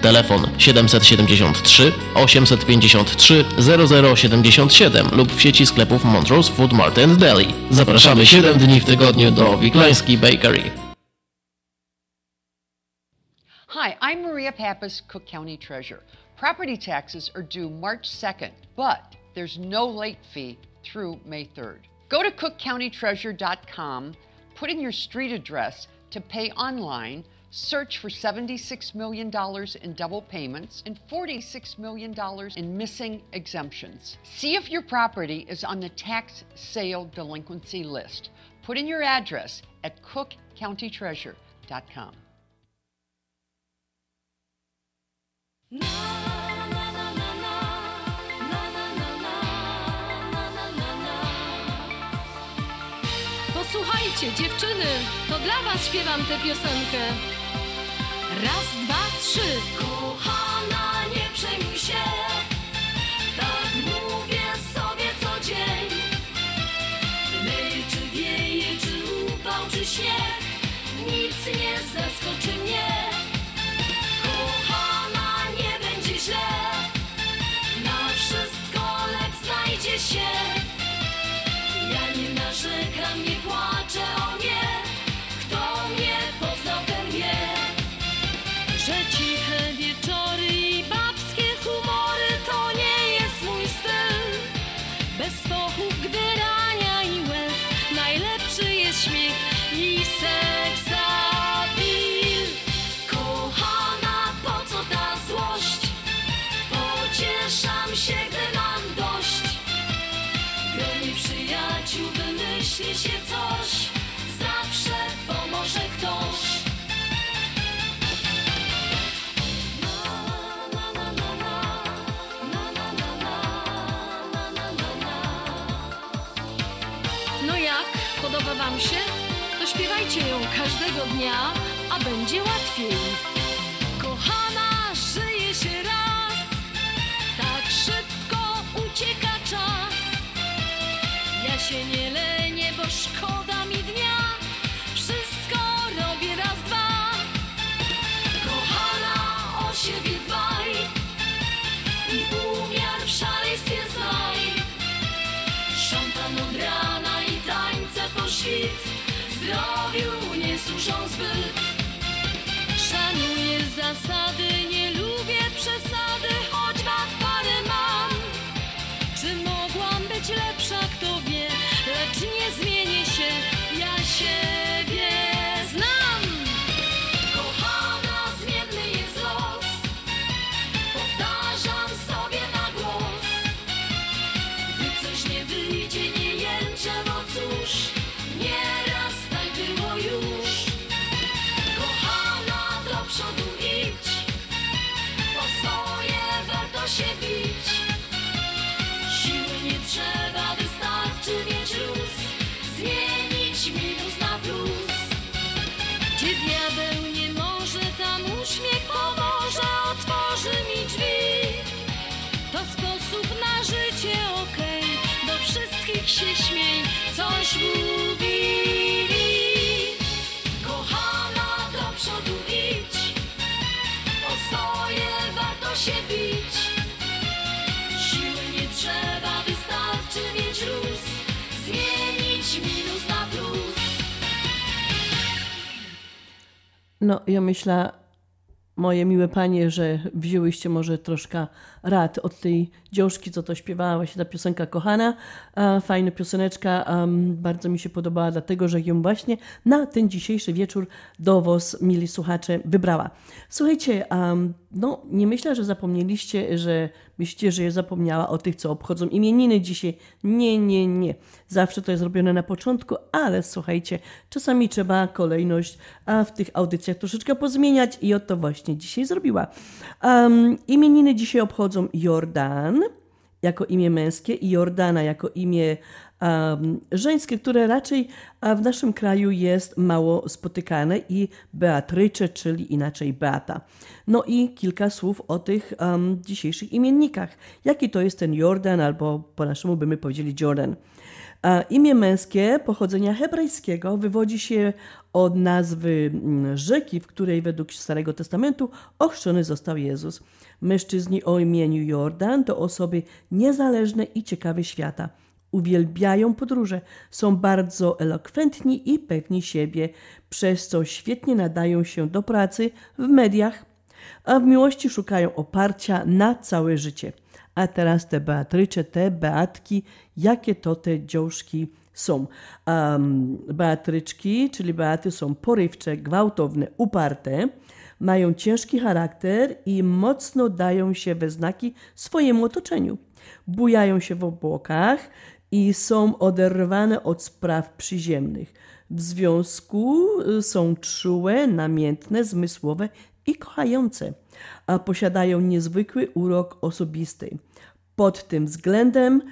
Telefon 773 853 0077 lub w sieci sklepów Montrose Food Mart and Deli. Zapraszamy 7 dni w tygodniu do Wiklański Bakery. Hi, I'm Maria Pappas, Cook County Treasurer. Property taxes are due March 2nd, but there's no late fee through May 3rd. Go to cookcountytreasurer.com, put in your street address to pay online, search for $76 million in double payments and $46 million in missing exemptions. See if your property is on the tax sale delinquency list. Put in your address at cookcountytreasurer.com. Posłuchajcie, dziewczyny, to dla was śpiewam tę piosenkę. Raz, dwa, trzy. Kochana, nie przejmuj się, tak mówię sobie co dzień. Czy wieje, czy upał, czy śnieg, nic nie zaskoczy mnie. Dnia, a będzie łatwiej. Kochana, żyje się raz, tak szybko ucieka czas. Ja się nie lenię, bo szkoda mi dnia, wszystko robię raz, dwa. Kochana, o siebie dbaj i umiar w szaleństwie znaj. Szampan od rana i tańce po świt Zdrowiu nie służą zbyt. Szanuję zasady, nie lubię przesady Choć wad No, ja myślę, moje miłe panie, że wzięłyście może troszkę rad od tej dziążki, co to śpiewała, właśnie ta piosenka kochana. Fajna pioseneczka, bardzo mi się podobała, dlatego że ją właśnie na ten dzisiejszy wieczór do was, mili słuchacze, wybrała. Słuchajcie, no nie myślę, że zapomnieliście, że myślicie, że ja zapomniała o tych, co obchodzą imieniny dzisiaj. Nie, nie, nie. Zawsze to jest robione na początku, ale słuchajcie, czasami trzeba kolejność w tych audycjach troszeczkę pozmieniać i o to właśnie dzisiaj zrobiła. Um, imieniny dzisiaj obchodzą Jordan jako imię męskie i Jordana jako imię um, żeńskie, które raczej w naszym kraju jest mało spotykane i Beatrycze, czyli inaczej Beata. No i kilka słów o tych um, dzisiejszych imiennikach. Jaki to jest ten Jordan, albo po naszemu byśmy powiedzieli Jordan. A imię męskie pochodzenia hebrajskiego wywodzi się od nazwy mm, rzeki, w której według Starego Testamentu ochrzczony został Jezus. Mężczyźni o imieniu Jordan to osoby niezależne i ciekawe świata. Uwielbiają podróże, są bardzo elokwentni i pewni siebie, przez co świetnie nadają się do pracy w mediach, a w miłości szukają oparcia na całe życie. A teraz te Beatrycze, te Beatki, jakie to te dziążki są. Um, Beatryczki, czyli Beaty są porywcze, gwałtowne, uparte, mają ciężki charakter i mocno dają się we znaki swojemu otoczeniu. Bujają się w obłokach i są oderwane od spraw przyziemnych. W związku y, są czułe, namiętne, zmysłowe i kochające, a posiadają niezwykły urok osobisty. Pod tym względem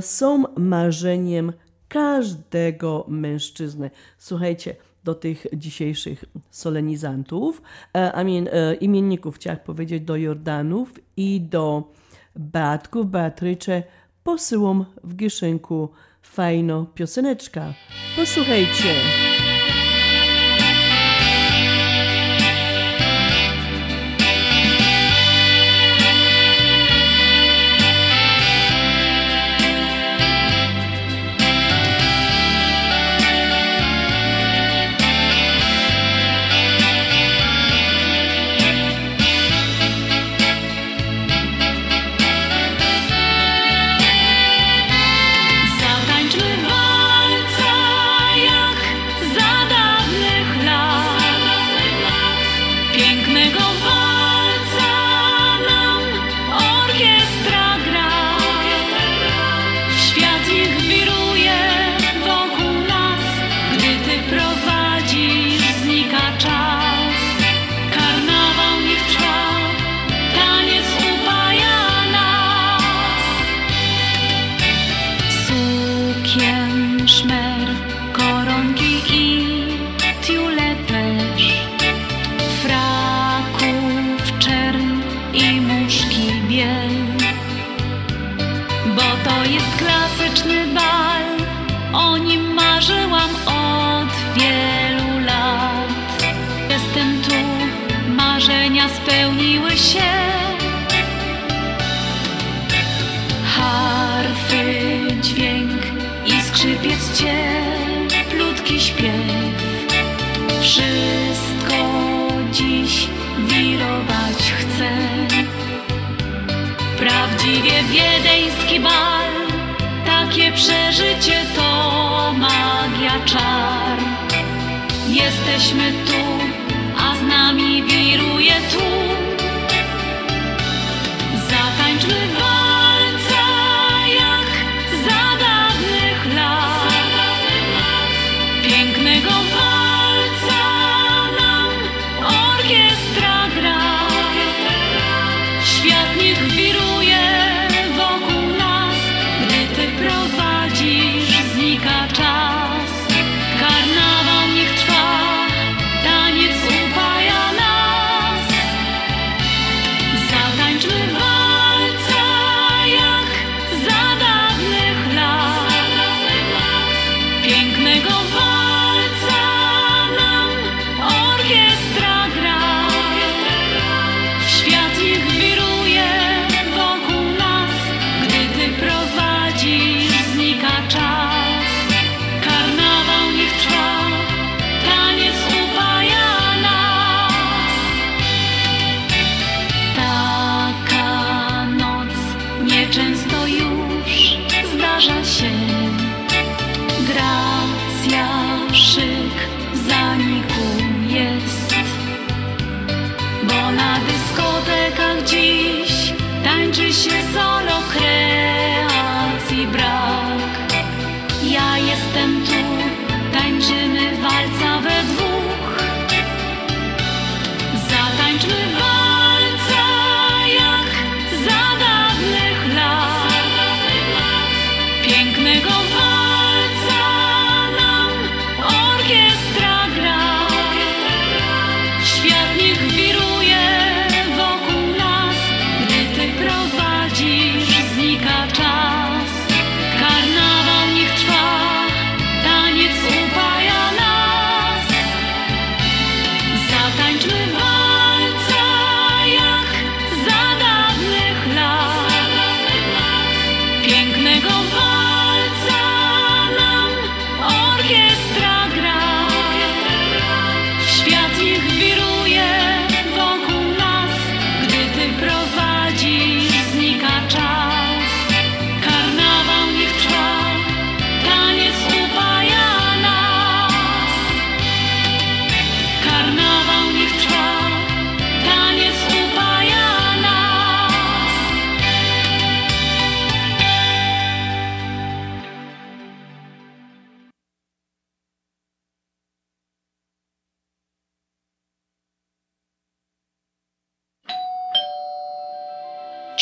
są marzeniem każdego mężczyzny. Słuchajcie, do tych dzisiejszych solenizantów, e, mean, e, imienników, chciałam powiedzieć, do Jordanów i do Beatków, Beatrycze, posyłam w gieszynku fajno pioseneczka. Posłuchajcie.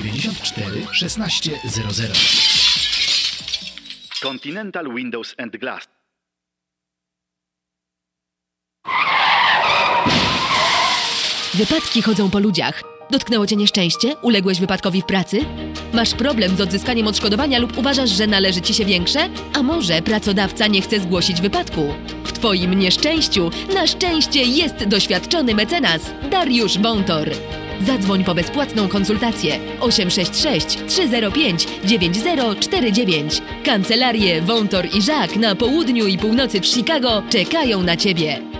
794 1600. Continental Windows and Glass. Wypadki chodzą po ludziach. Dotknęło cię nieszczęście? Uległeś wypadkowi w pracy? Masz problem z odzyskaniem odszkodowania lub uważasz, że należy ci się większe? A może pracodawca nie chce zgłosić wypadku? W twoim nieszczęściu na szczęście jest doświadczony mecenas Dariusz Wątor. Zadzwoń po bezpłatną konsultację 866 305 9049. Kancelarie Wątor i Żak na południu i północy w Chicago czekają na Ciebie.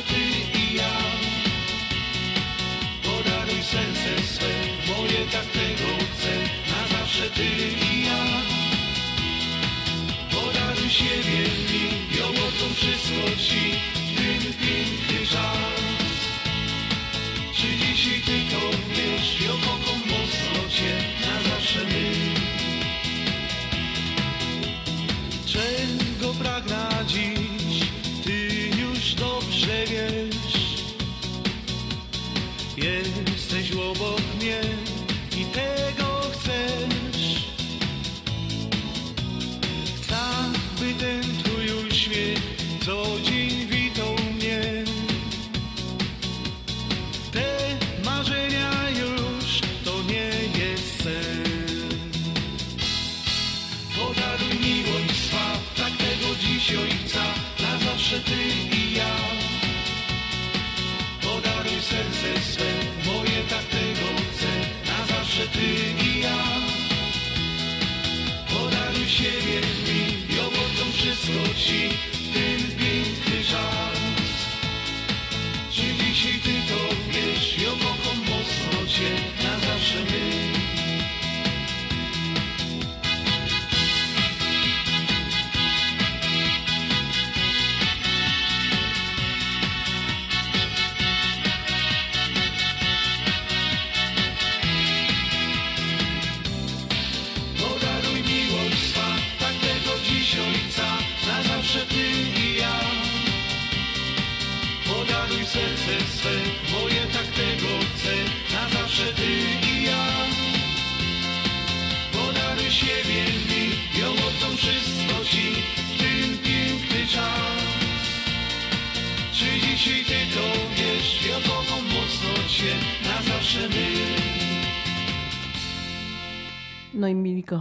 Na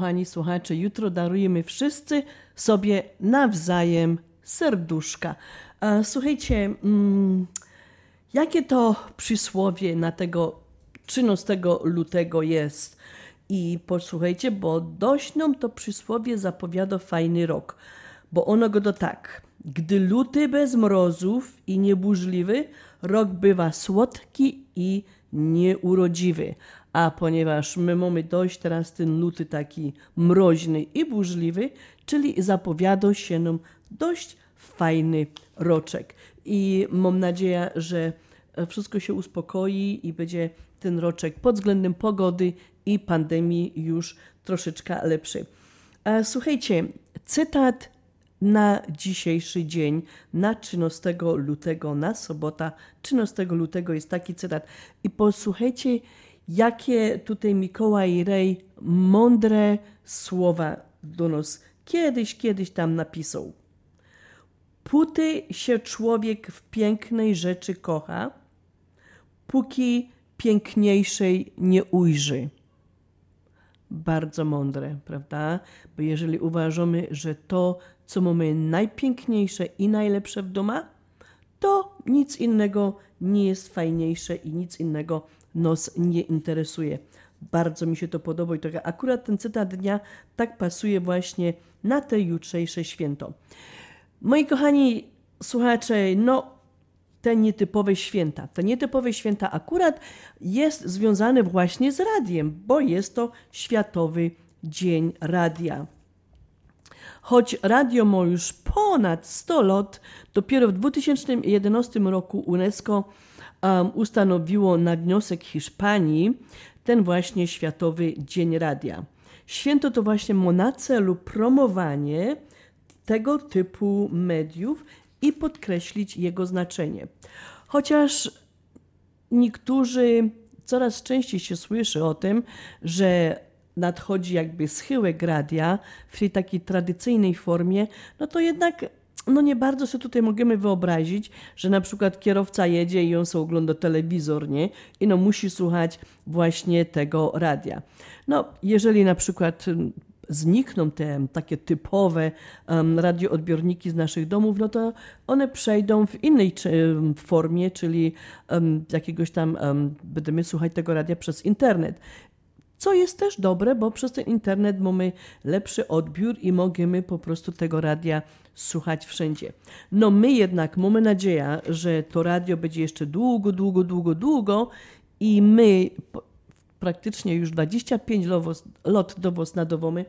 kochani słuchacze, jutro darujemy wszyscy sobie nawzajem serduszka. Słuchajcie, mm, jakie to przysłowie na tego 13 lutego jest? I posłuchajcie, bo dość nam to przysłowie zapowiada fajny rok, bo ono go do tak. Gdy luty bez mrozów i nieburzliwy, rok bywa słodki i nieurodziwy. A ponieważ my mamy dość teraz ten luty taki mroźny i burzliwy, czyli zapowiada się nam dość fajny roczek. I mam nadzieję, że wszystko się uspokoi i będzie ten roczek pod względem pogody i pandemii już troszeczkę lepszy. A Słuchajcie, cytat na dzisiejszy dzień, na 13 lutego, na sobota 13 lutego jest taki cytat. I posłuchajcie, jakie tutaj Mikołaj Rej mądre słowa do nas kiedyś, kiedyś tam napisał. Póty się człowiek w pięknej rzeczy kocha, póki piękniejszej nie ujrzy. Bardzo mądre, prawda? Bo jeżeli uważamy, że to, co mamy najpiękniejsze i najlepsze w domu, to nic innego nie jest fajniejsze i nic innego nas nie interesuje. Bardzo mi się to podoba i to akurat ten cytat dnia tak pasuje właśnie na te jutrzejsze święto. Moi kochani słuchacze, no te nietypowe święta. Te nietypowe święta akurat jest związane właśnie z radiem, bo jest to Światowy Dzień Radia. Choć radio ma już ponad 100 lat, dopiero w 2011 roku UNESCO um, ustanowiło na wniosek Hiszpanii ten właśnie Światowy Dzień Radia. Święto to właśnie ma na celu promowanie tego typu mediów i podkreślić jego znaczenie. Chociaż niektórzy coraz częściej się słyszy o tym, że nadchodzi jakby schyłek radia w tej takiej tradycyjnej formie, no to jednak no nie bardzo sobie tutaj możemy wyobrazić, że na przykład kierowca jedzie i on sobie ogląda telewizor, nie? I no musi słuchać właśnie tego radia. No, jeżeli na przykład znikną te takie typowe um, radioodbiorniki z naszych domów, no to one przejdą w innej um, formie, czyli um, jakiegoś tam będziemy słuchać tego radia przez internet. Co jest też dobre, bo przez ten internet mamy lepszy odbiór i możemy po prostu tego radia słuchać wszędzie. No my jednak mamy nadzieję, że to radio będzie jeszcze długo, długo, długo, długo i my praktycznie już 25 lot do was nadowomy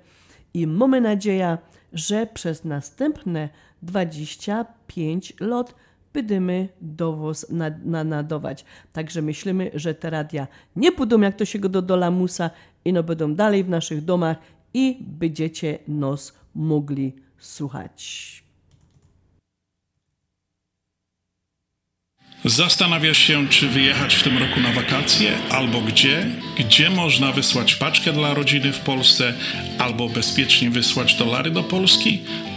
i mamy nadzieję, że przez następne 25 lot będziemy do was nadawać. Także myślimy, że te radia nie pójdą jak to się go do, do i no będą dalej w naszych domach i będziecie nos mogli słuchać. Zastanawiasz się, czy wyjechać w tym roku na wakacje, albo gdzie? Gdzie można wysłać paczkę dla rodziny w Polsce, albo bezpiecznie wysłać dolary do Polski?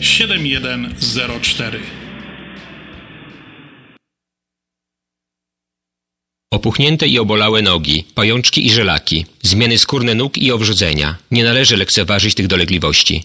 7104. Opuchnięte i obolałe nogi, pajączki i żelaki, zmiany skórne nóg i owrzodzenia. Nie należy lekceważyć tych dolegliwości.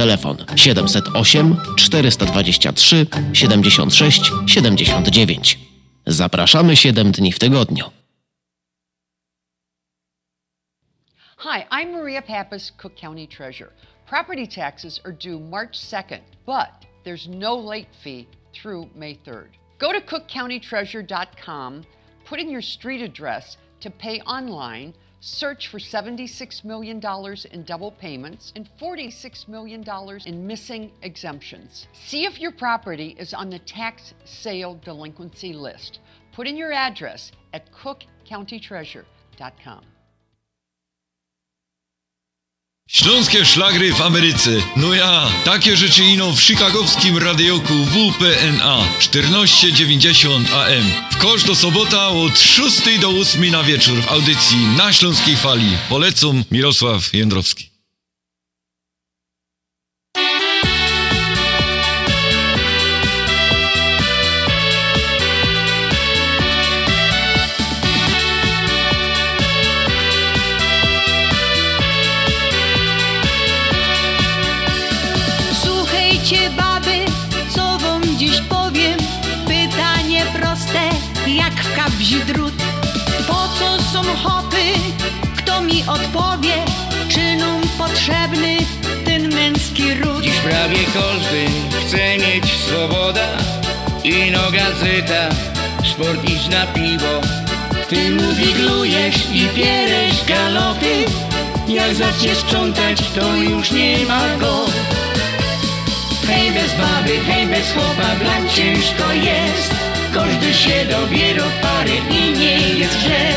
Telefon 708 423 76 79. Zapraszamy 7 dni w tygodniu. Hi, I'm Maria Pappas, Cook County Treasurer. Property taxes are due March 2nd, but there's no late fee through May 3rd. Go to cookcountytreasurer.com, put in your street address to pay online Search for $76 million in double payments and $46 million in missing exemptions. See if your property is on the tax sale delinquency list. Put in your address at cookcountytreasure.com. Śląskie szlagry w Ameryce. No ja, takie rzeczy ino w chicagowskim radioku WPNA 1490 AM. W kosz do sobota od 6 do 8 na wieczór w audycji na Śląskiej Fali. Polecam Mirosław Jędrowski. Odpowie? Czy nam potrzebny ten męski ród? Dziś prawie każdy chce mieć swoboda Ino gazeta, sport iść na piwo. Ty mu wiglujesz i pieresz galopy Jak zaczniesz sprzątać, to już nie ma go. Hej bez baby, hej bez chłopa, blan ciężko jest. Każdy się dobiera w pary i nie jest źle.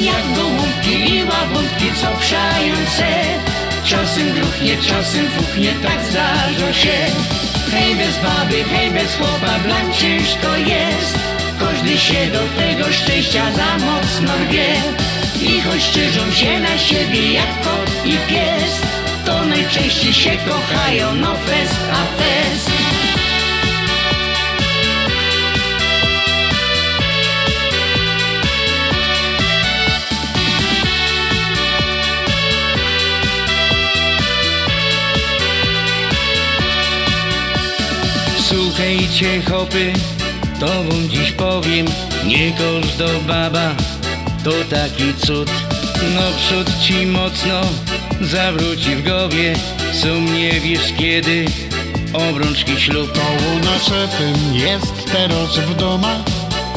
Jak gołąbki i łabątki, co przają se Czasem gruchnie, czasem fuchnie, tak zdarza się. Hej bez baby, hej bez chłopa, blan ciężko jest. Każdy się do tego szczęścia za mocno rwie I choć szczyżą się na siebie jak kot i pies To najczęściej się kochają, no fest a fest Hopy, to wam dziś powiem Nie każda baba to taki cud. No przód ci mocno zawróci w głowie Sum nie wiesz kiedy obrączki ślub. Koło szefem jest teraz w domach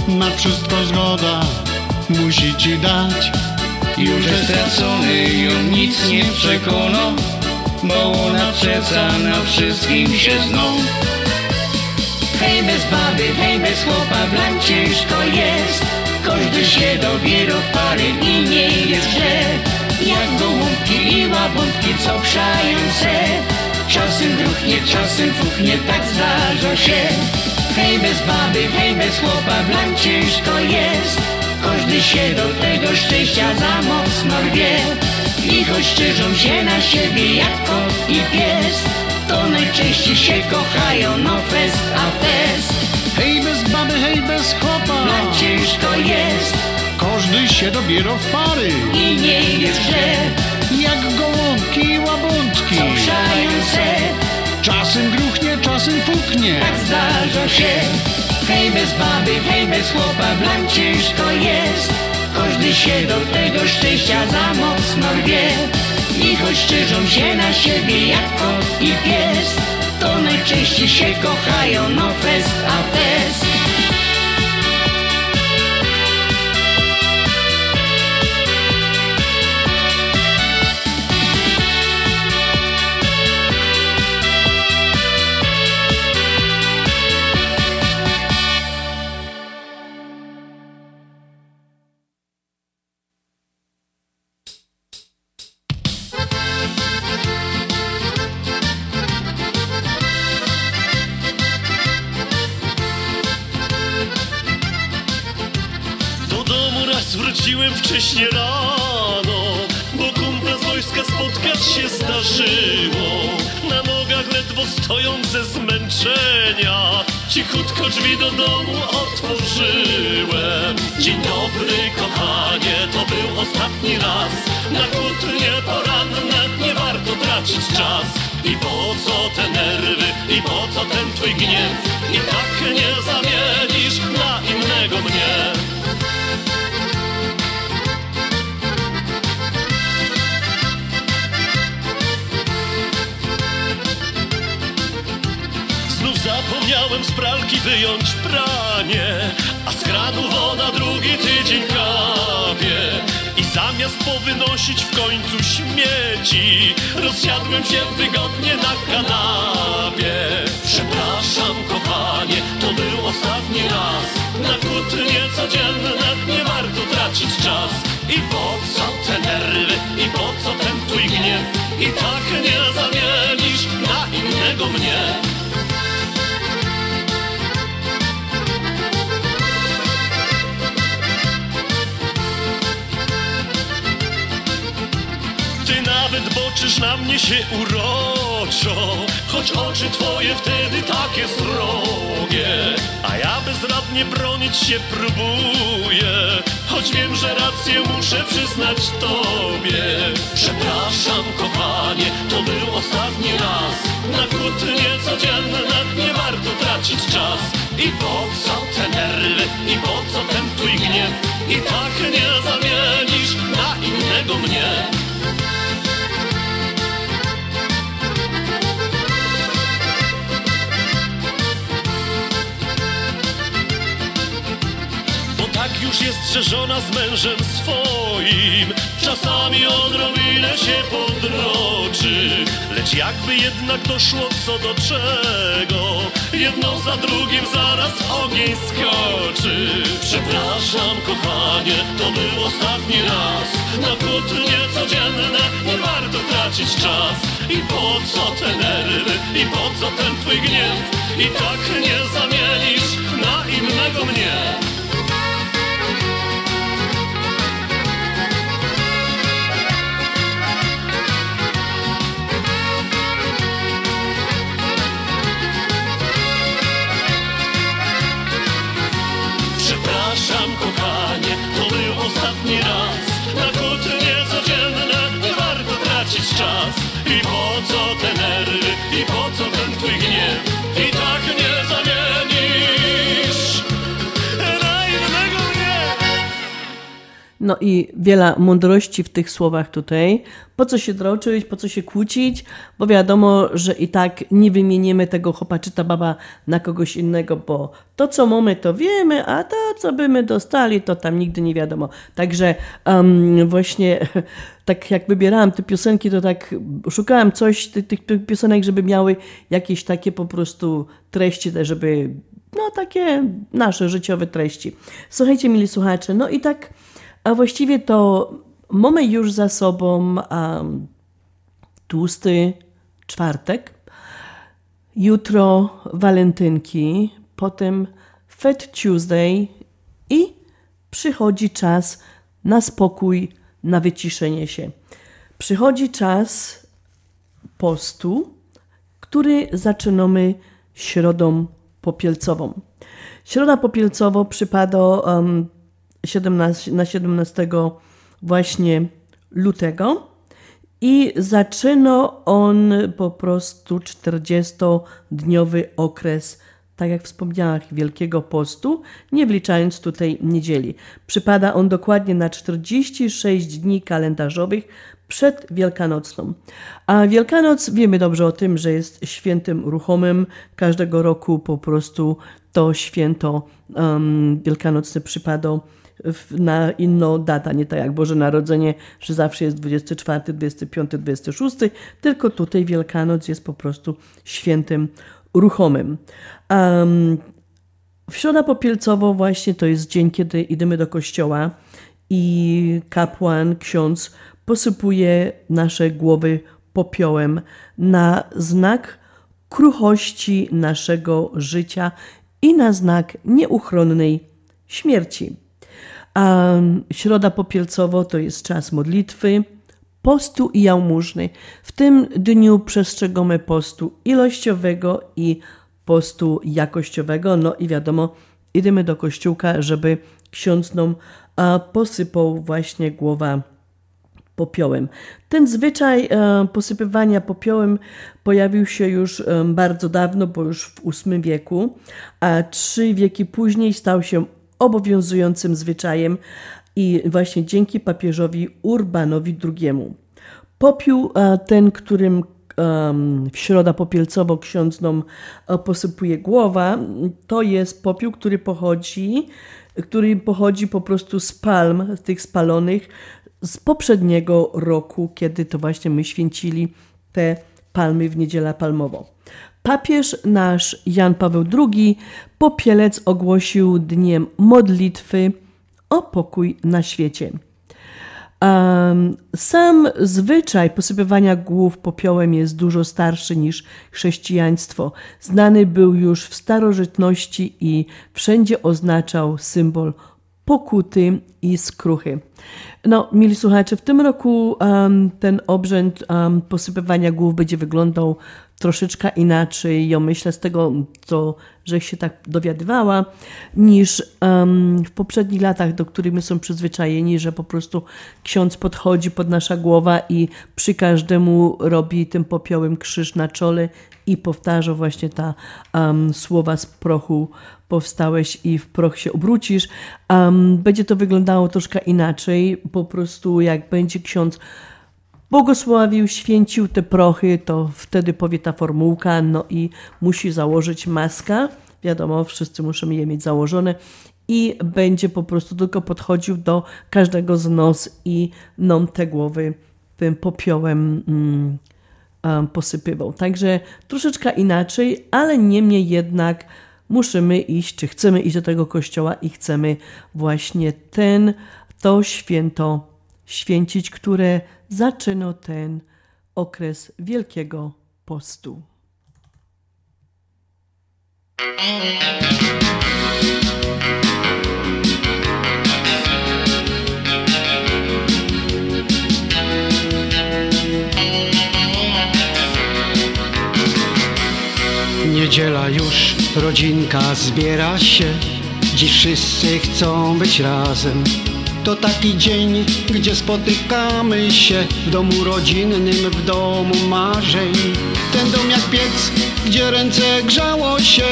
Na wszystko zgoda musi ci dać. Już jest stracony, ją nic nie przekona Bo ona przeca na wszystkim się zną Hej bez baby, hej bez chłopa, blan ciężko jest. Każdy się dobiera w pary i nie jest źle. Jak gołąbki i łabątki, co przają se. Czasem gruchnie, czasem fuchnie, tak zdarza się. Hej bez baby, hej bez chłopa, blan ciężko jest. Każdy się do tego szczęścia za mocno rwie I choć szczyżą się na siebie jak kot i pies To najczęściej się kochają, no fest a fest. Hej bez baby, hej bez chłopa. Blan ciężko jest. Każdy się dobiera w pary. I nie jest źle. Jak gołąbki i łabątki. Co przają se Czasem gruchnie, czasem puknie Tak zdarza się. Hej bez baby, hej bez chłopa, blan ciężko jest. Każdy się do tego szczęścia za mocno rwie I choć szczyżą się na siebie jak kot i pies. To najczęściej się kochają, no fest a fest I po co te nerwy, i po co ten twój gniew? I tak nie zamienisz na innego mnie. Zapomniałem z pralki wyjąć pranie A z kranu woda drugi tydzień I zamiast powynosić w końcu śmieci Rozsiadłem się wygodnie na kanapie. Przepraszam kochanie, to był ostatni raz. Na kłótnie codzienne nie warto tracić czas. I po co te nerwy, i po co ten twój gniew? I tak na mnie się uroczo Choć oczy twoje wtedy takie srogie. A ja bezradnie bronić się próbuję Choć wiem, że rację muszę przyznać tobie. Przepraszam kochanie, to był ostatni raz. Na kłótnie codzienne nie warto tracić czas. I po co te nerwy, i po co ten twój gniew? I tak nie zamienisz na innego mnie Tak już jest, żona z mężem swoim Czasami odrobinę się podroczy. Lecz jakby jednak doszło co do czego Jedno za drugim zaraz ogień skoczy. Przepraszam kochanie, to był ostatni raz. Na kłótnie codzienne nie warto tracić czas. I po co te nerwy, i po co ten twój gniew? I tak nie zamienisz na innego mnie co te nerwy, i No i wiele mądrości w tych słowach tutaj. Po co się droczyć, po co się kłócić, bo wiadomo, że i tak nie wymienimy tego chłopaczyta baba na kogoś innego, bo to co mamy to wiemy, a to co by my dostali to tam nigdy nie wiadomo. Także um, właśnie *laughs* tak jak wybierałam te piosenki, to tak szukałam coś, tych, tych, tych piosenek, żeby miały jakieś takie po prostu treści, te, żeby no takie nasze życiowe treści. Słuchajcie, mili słuchacze, no i tak a właściwie to mamy już za sobą um, tłusty czwartek, jutro walentynki, potem Fat Tuesday i przychodzi czas na spokój, na wyciszenie się. Przychodzi czas postu, który zaczynamy środą popielcową. Środa popielcowo przypada um, 17, na 17 właśnie lutego i zaczyna on po prostu 40-dniowy okres, tak jak wspomniałam, Wielkiego Postu, nie wliczając tutaj niedzieli. Przypada on dokładnie na 46 dni kalendarzowych przed Wielkanocną. A Wielkanoc wiemy dobrze o tym, że jest świętem ruchomym. Każdego roku po prostu to święto um, wielkanocne przypada na inną datę, nie tak jak Boże Narodzenie, że zawsze jest 24, 25, 26, tylko tutaj Wielkanoc jest po prostu świętem ruchomym. Um, w środę popielcowo właśnie to jest dzień, kiedy idziemy do kościoła i kapłan, ksiądz posypuje nasze głowy popiołem na znak kruchości naszego życia i na znak nieuchronnej śmierci. A środa popielcowo to jest czas modlitwy, postu i jałmużny. W tym dniu przestrzegamy postu ilościowego i postu jakościowego. No i wiadomo, idziemy do kościółka, żeby ksiądz nam posypał właśnie głowa popiołem. Ten zwyczaj e, posypywania popiołem pojawił się już bardzo dawno, bo już w VIII wieku, a trzy wieki później stał się obowiązującym zwyczajem i właśnie dzięki papieżowi Urbanowi II. Popiół e, ten, którym w środa popielcowo ksiądz nam e, posypuje głowa, to jest popiół, który pochodzi, który pochodzi po prostu z palm, tych spalonych z poprzedniego roku, kiedy to właśnie my święcili te palmy w niedzielę palmową. Papież nasz Jan Paweł II popielec ogłosił dniem modlitwy o pokój na świecie. Sam zwyczaj posypywania głów popiołem jest dużo starszy niż chrześcijaństwo. Znany był już w starożytności i wszędzie oznaczał symbol pokuty i skruchy. No, mili słuchacze, w tym roku um, ten obrzęd um, posypywania głów będzie wyglądał troszeczkę inaczej, ja myślę z tego, co, że się tak dowiadywała, niż um, w poprzednich latach, do których my są przyzwyczajeni, że po prostu ksiądz podchodzi pod nasza głowa i przy każdemu robi tym popiołem krzyż na czole i powtarza właśnie ta um, słowa z prochu powstałeś i w proch się obrócisz. Um, będzie to wyglądało troszkę inaczej, po prostu jak będzie ksiądz błogosławił, święcił te prochy, to wtedy powie ta formułka, no i musi założyć maskę. Wiadomo, wszyscy muszą je mieć założone i będzie po prostu tylko podchodził do każdego z nos i nam te głowy tym popiołem mm, posypywał. Także troszeczkę inaczej, ale niemniej jednak musimy iść, czy chcemy iść do tego kościoła i chcemy właśnie ten, to święto święcić, które zaczyna ten okres Wielkiego Postu. Niedziela już, rodzinka zbiera się Dziś wszyscy chcą być razem To taki dzień, gdzie spotykamy się W domu rodzinnym, w domu marzeń. Ten dom jak piec, gdzie ręce grzało się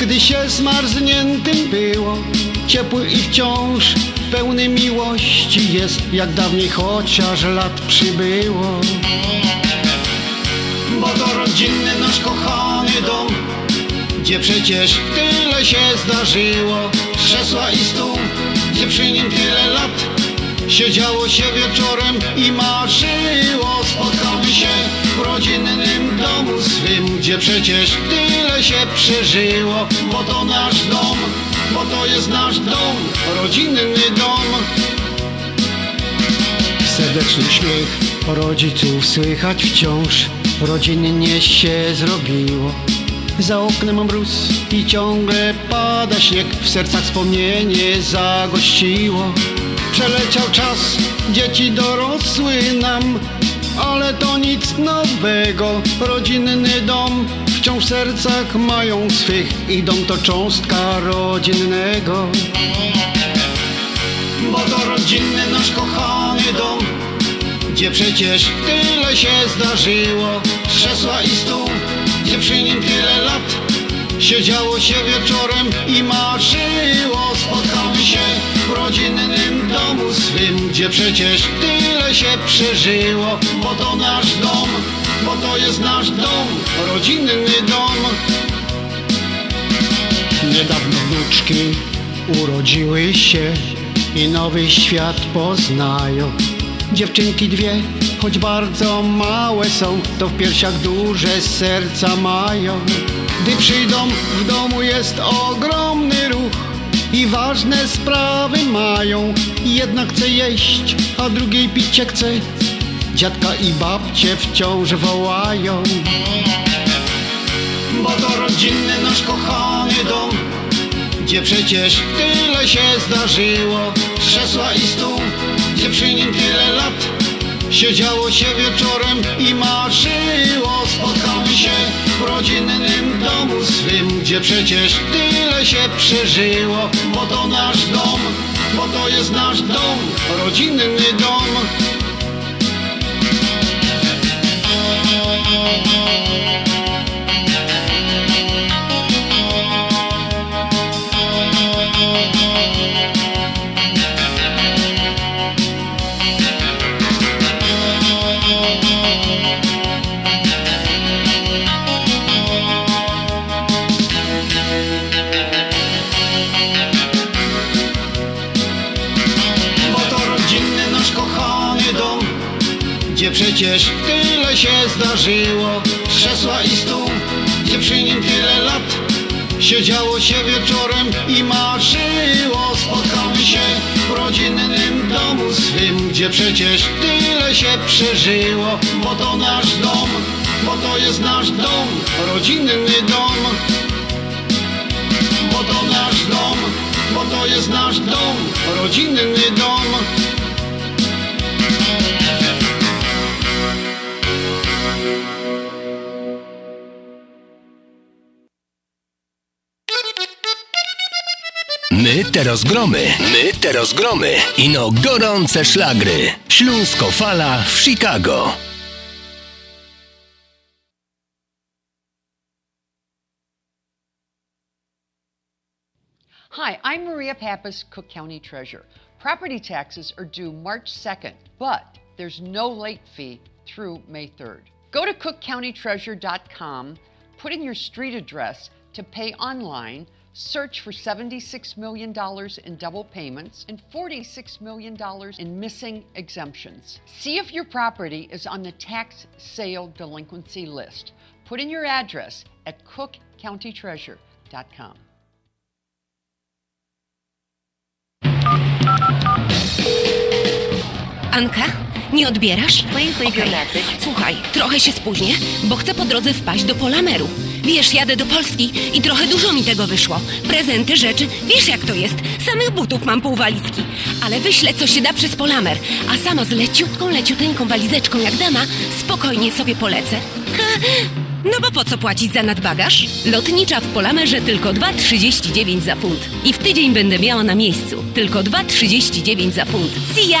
Gdy się zmarzniętym było. Ciepły i wciąż pełny miłości jest Jak dawniej chociaż lat przybyło. Bo to rodzinny nasz kochany dom Gdzie przecież tyle się zdarzyło. Krzesła i stół, gdzie przy nim tyle lat. Siedziało się wieczorem i marzyło. Spotkamy się w rodzinnym domu swym Gdzie przecież tyle się przeżyło. Bo to nasz dom, bo to jest nasz dom Rodzinny dom. Serdeczny śmiech rodziców słychać wciąż. Rodzinnie się zrobiło Za oknem mróz i ciągle pada śnieg. W sercach wspomnienie zagościło Przeleciał czas, dzieci dorosły nam Ale to nic nowego. Rodzinny dom wciąż w sercach mają swych I dom to cząstka rodzinnego. Bo to rodzinny nasz kochany dom gdzie przecież tyle się zdarzyło. Krzesła i stół, gdzie przy nim tyle lat. Siedziało się wieczorem i marzyło. Spotkamy się w rodzinnym domu swym Gdzie przecież tyle się przeżyło. Bo to nasz dom, bo to jest nasz dom Rodzinny dom. Niedawno wnuczki urodziły się I nowy świat poznają Dziewczynki dwie, choć bardzo małe są, to w piersiach duże serca mają. Gdy przyjdą, w domu jest ogromny ruch i ważne sprawy mają. Jedna chce jeść, a drugiej picie chce. Dziadka i babcie wciąż wołają. Bo to rodzinny nasz kochany dom, gdzie przecież tyle się zdarzyło. Krzesła i stół gdzie przy nim tyle lat. Siedziało się wieczorem i marzyło Spotkamy się w rodzinnym domu swym Gdzie przecież tyle się przeżyło Bo to nasz dom, bo to jest nasz dom Rodzinny dom Przecież tyle się zdarzyło Krzesła i stół, gdzie przy nim tyle lat Siedziało się wieczorem i marzyło. Spotkamy się w rodzinnym domu swym Gdzie przecież tyle się przeżyło Bo to nasz dom, bo to jest nasz dom Rodzinny dom. Bo to nasz dom, bo to jest nasz dom, rodzinny dom. My te rozgromy, my te rozgromy. Ino gorące szlagry. Śląsko fala w Chicago. Hi, I'm Maria Pappas, Cook County Treasurer. Property taxes are due March 2nd, but there's no late fee through May 3rd. Go to cookcountytreasurer.com, put in your street address to pay online, search for $76 million in double payments and $46 million in missing exemptions. See if your property is on the tax sale delinquency list. Put in your address at cookcountytreasurer.com. Anka, nie odbierasz? Okej. Słuchaj, trochę się spóźnię, bo chcę po drodze wpaść do Polameru. Wiesz, jadę do Polski i trochę dużo mi tego wyszło. Prezenty, rzeczy, wiesz jak to jest. Samych butów mam pół walizki. Ale wyślę, co się da przez Polamer. A sama z leciutką, leciuteńką walizeczką jak dama, spokojnie sobie polecę. Ha, no bo po co płacić za nadbagaż? Lotnicza w Polamerze tylko 2,39 za funt. I w tydzień będę miała na miejscu. Tylko 2,39 za funt. See ya!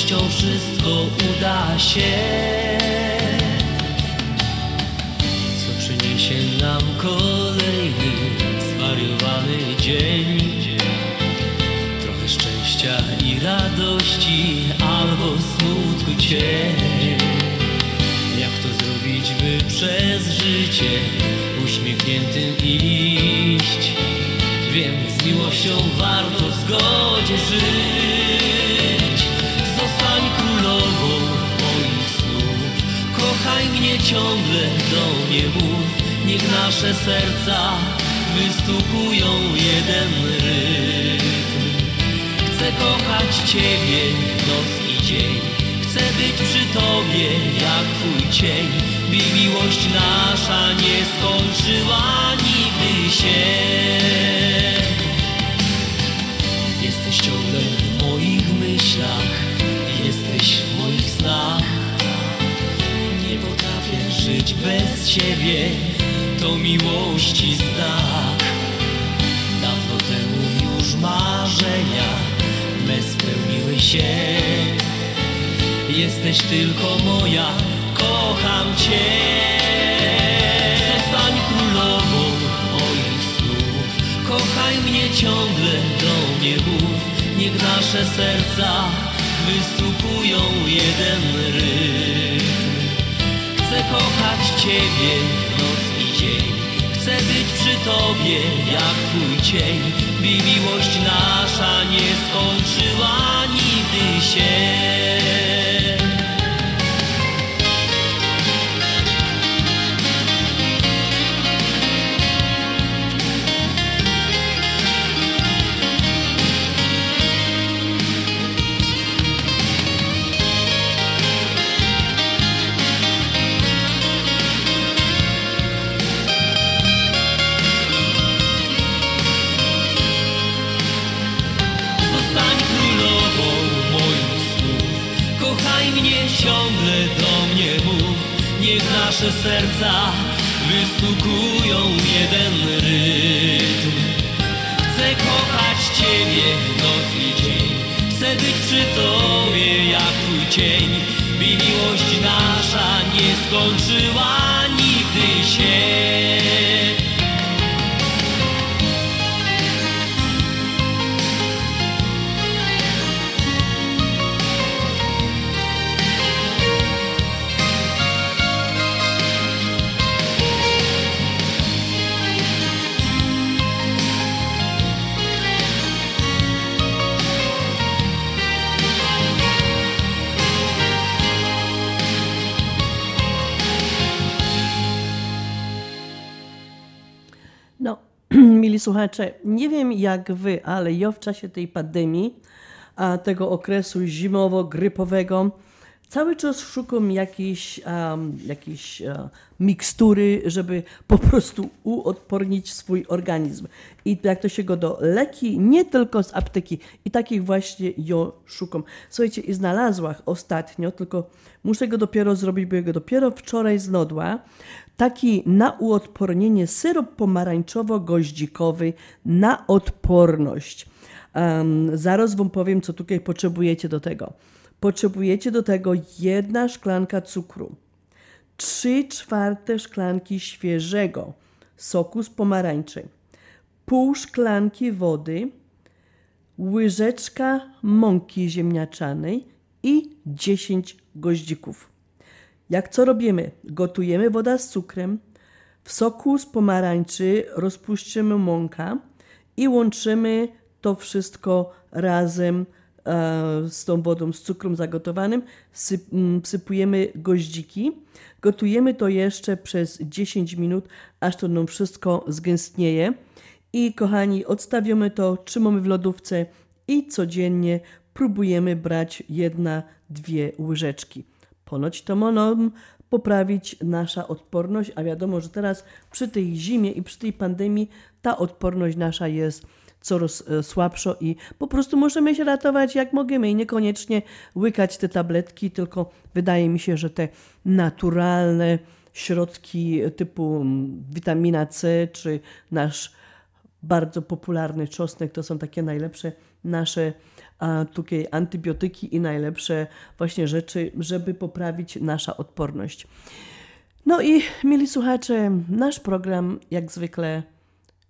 Miłością wszystko uda się. Co przyniesie nam kolejny zwariowany dzień? Trochę szczęścia i radości albo smutku cień. Jak to zrobić, by przez życie uśmiechniętym iść? Wiem, z miłością warto w zgodzie żyć Zostań królową moich snów. Kochaj mnie ciągle, do mnie mów. Niech nasze serca wystukują jeden rytm. Chcę kochać Ciebie noc i dzień. Chcę być przy Tobie jak Twój cień. By miłość nasza nie skończyła nigdy się. Jesteś ciągle w moich myślach żyć bez Ciebie To miłości znak. Dawno temu już marzenia Me spełniły się. Jesteś tylko moja Kocham Cię. Zostań królową moich snów. Kochaj mnie ciągle, do mnie mów Niech nasze serca wystukują jeden Chcę kochać Ciebie. Noc i dzień. Chcę być przy Tobie jak Twój cień. By miłość nasza nie skończyła nigdy się serca wystukują jeden rytm. Chcę kochać Ciebie noc i dzień. Chcę być przy Tobie jak Twój cień. By miłość nasza nie skończyła słuchacze, nie wiem jak wy, ale ja w czasie tej pandemii, a tego okresu zimowo-grypowego, cały czas szukam jakiejś, um, jakiejś e, mikstury, żeby po prostu uodpornić swój organizm. I jak to się go do leki, nie tylko z apteki. I takich właśnie ja szukam. Słuchajcie, i znalazłam ostatnio, tylko muszę go dopiero zrobić, bo ja go dopiero wczoraj znodła, taki na uodpornienie syrop pomarańczowo-goździkowy na odporność. Um, zaraz Wam powiem, co tutaj potrzebujecie do tego. Potrzebujecie do tego jedna szklanka cukru, trzy czwarte szklanki świeżego soku z pomarańczy, pół szklanki wody, łyżeczka mąki ziemniaczanej i 10 goździków. Jak co robimy? Gotujemy woda z cukrem, w soku z pomarańczy rozpuścimy mąka i łączymy to wszystko razem e, z tą wodą, z cukrem zagotowanym, syp, m, sypujemy goździki, gotujemy to jeszcze przez 10 minut, aż to nam wszystko zgęstnieje i kochani, odstawiamy to, trzymamy w lodówce i codziennie próbujemy brać jedna, dwie łyżeczki. Ponoć to mogą poprawić nasza odporność, a wiadomo, że teraz przy tej zimie i przy tej pandemii ta odporność nasza jest coraz e, słabsza i po prostu możemy się ratować jak możemy i niekoniecznie łykać te tabletki, tylko wydaje mi się, że te naturalne środki typu mm, witamina C czy nasz bardzo popularny czosnek to są takie najlepsze nasze a, tutaj antybiotyki i najlepsze właśnie rzeczy, żeby poprawić nasza odporność. No i mili słuchacze, nasz program jak zwykle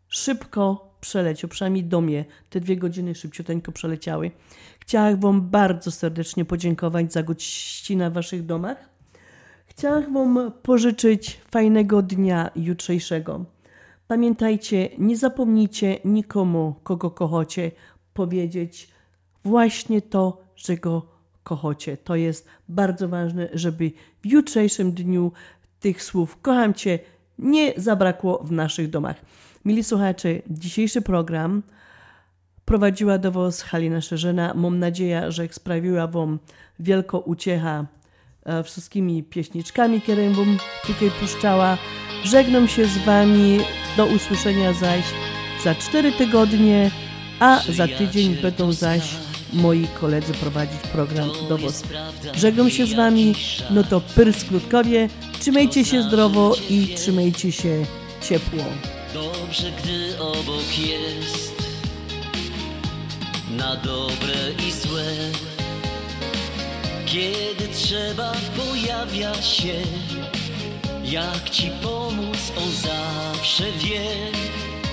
szybko przeleciał, przynajmniej do mnie te dwie godziny szybciuteńko przeleciały. Chciałam Wam bardzo serdecznie podziękować za gościnę w Waszych domach. Chciałam Wam pożyczyć fajnego dnia jutrzejszego. Pamiętajcie, nie zapomnijcie nikomu, kogo kochacie, powiedzieć właśnie to, że go kochacie. To jest bardzo ważne, żeby w jutrzejszym dniu tych słów kocham Cię nie zabrakło w naszych domach. Mili słuchacze, dzisiejszy program prowadziła do Was Halina Szerzena. Mam nadzieję, że sprawiła Wam wielką uciecha e, wszystkimi pieśniczkami, które Wam tutaj puszczała. Żegnam się z Wami. Do usłyszenia zaś za cztery tygodnie, a za tydzień będą zaś moi koledzy prowadzić program do Was. Żegnam się z Wami. No to Pyrs Krótkowie. Trzymajcie się zdrowo i trzymajcie się ciepło. Dobrze, gdy obok jest Na dobre i złe Kiedy trzeba pojawia się Jak ci pomóc, on zawsze wie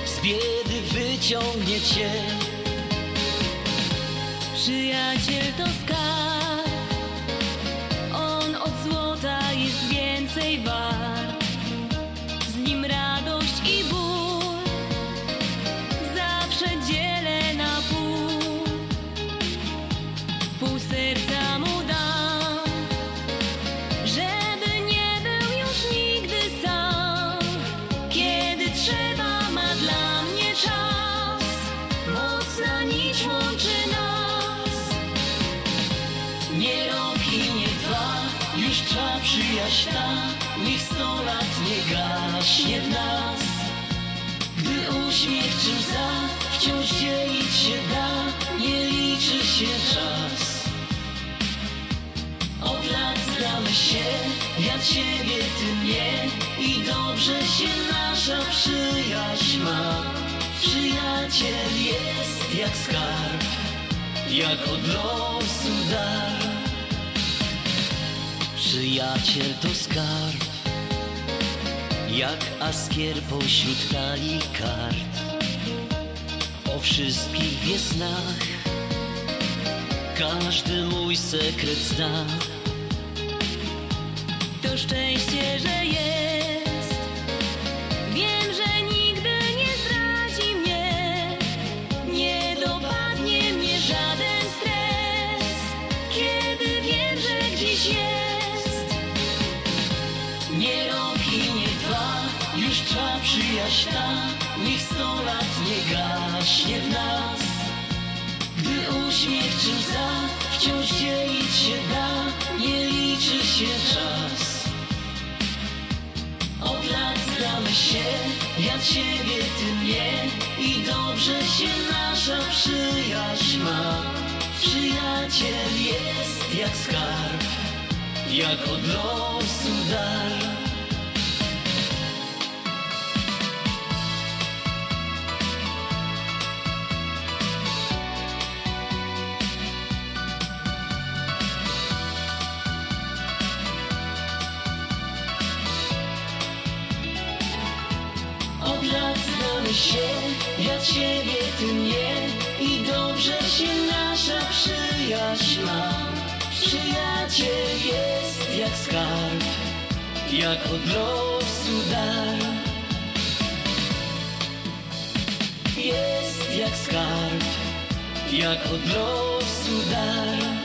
Z biedy wyciągnie cię Przyjaciel to skarb. On od złota jest więcej wart Wciąż dzielić się da Nie liczy się czas Od lat zda ja ciebie, ty mnie i dobrze się nasza przyjaźń ma. Przyjaciel jest jak skarb, jak od losu dar. Przyjaciel to skarb, jak askier pośród talii kart. O wszystkich wie każdy mój sekret zna. To szczęście, że jest. Wiem, że nigdy nie zdradzi mnie. Nie dopadnie mnie żaden stres, kiedy wiem, że gdzieś jest. Nie rok i nie dwa, już trwa przyjaźń ta, niech sto lat nie gaśnie w nas. Gdy uśmiech czy łza wciąż dzielić się da, nie liczy się czas. Od lat znamy się, ja ciebie, ty mnie i dobrze się nasza przyjaźń ma. Przyjaciel jest jak skarb, jak od losu dar. Przyjaciel jest jak skarb, jak od losu dar. Jest jak skarb, jak od losu dar.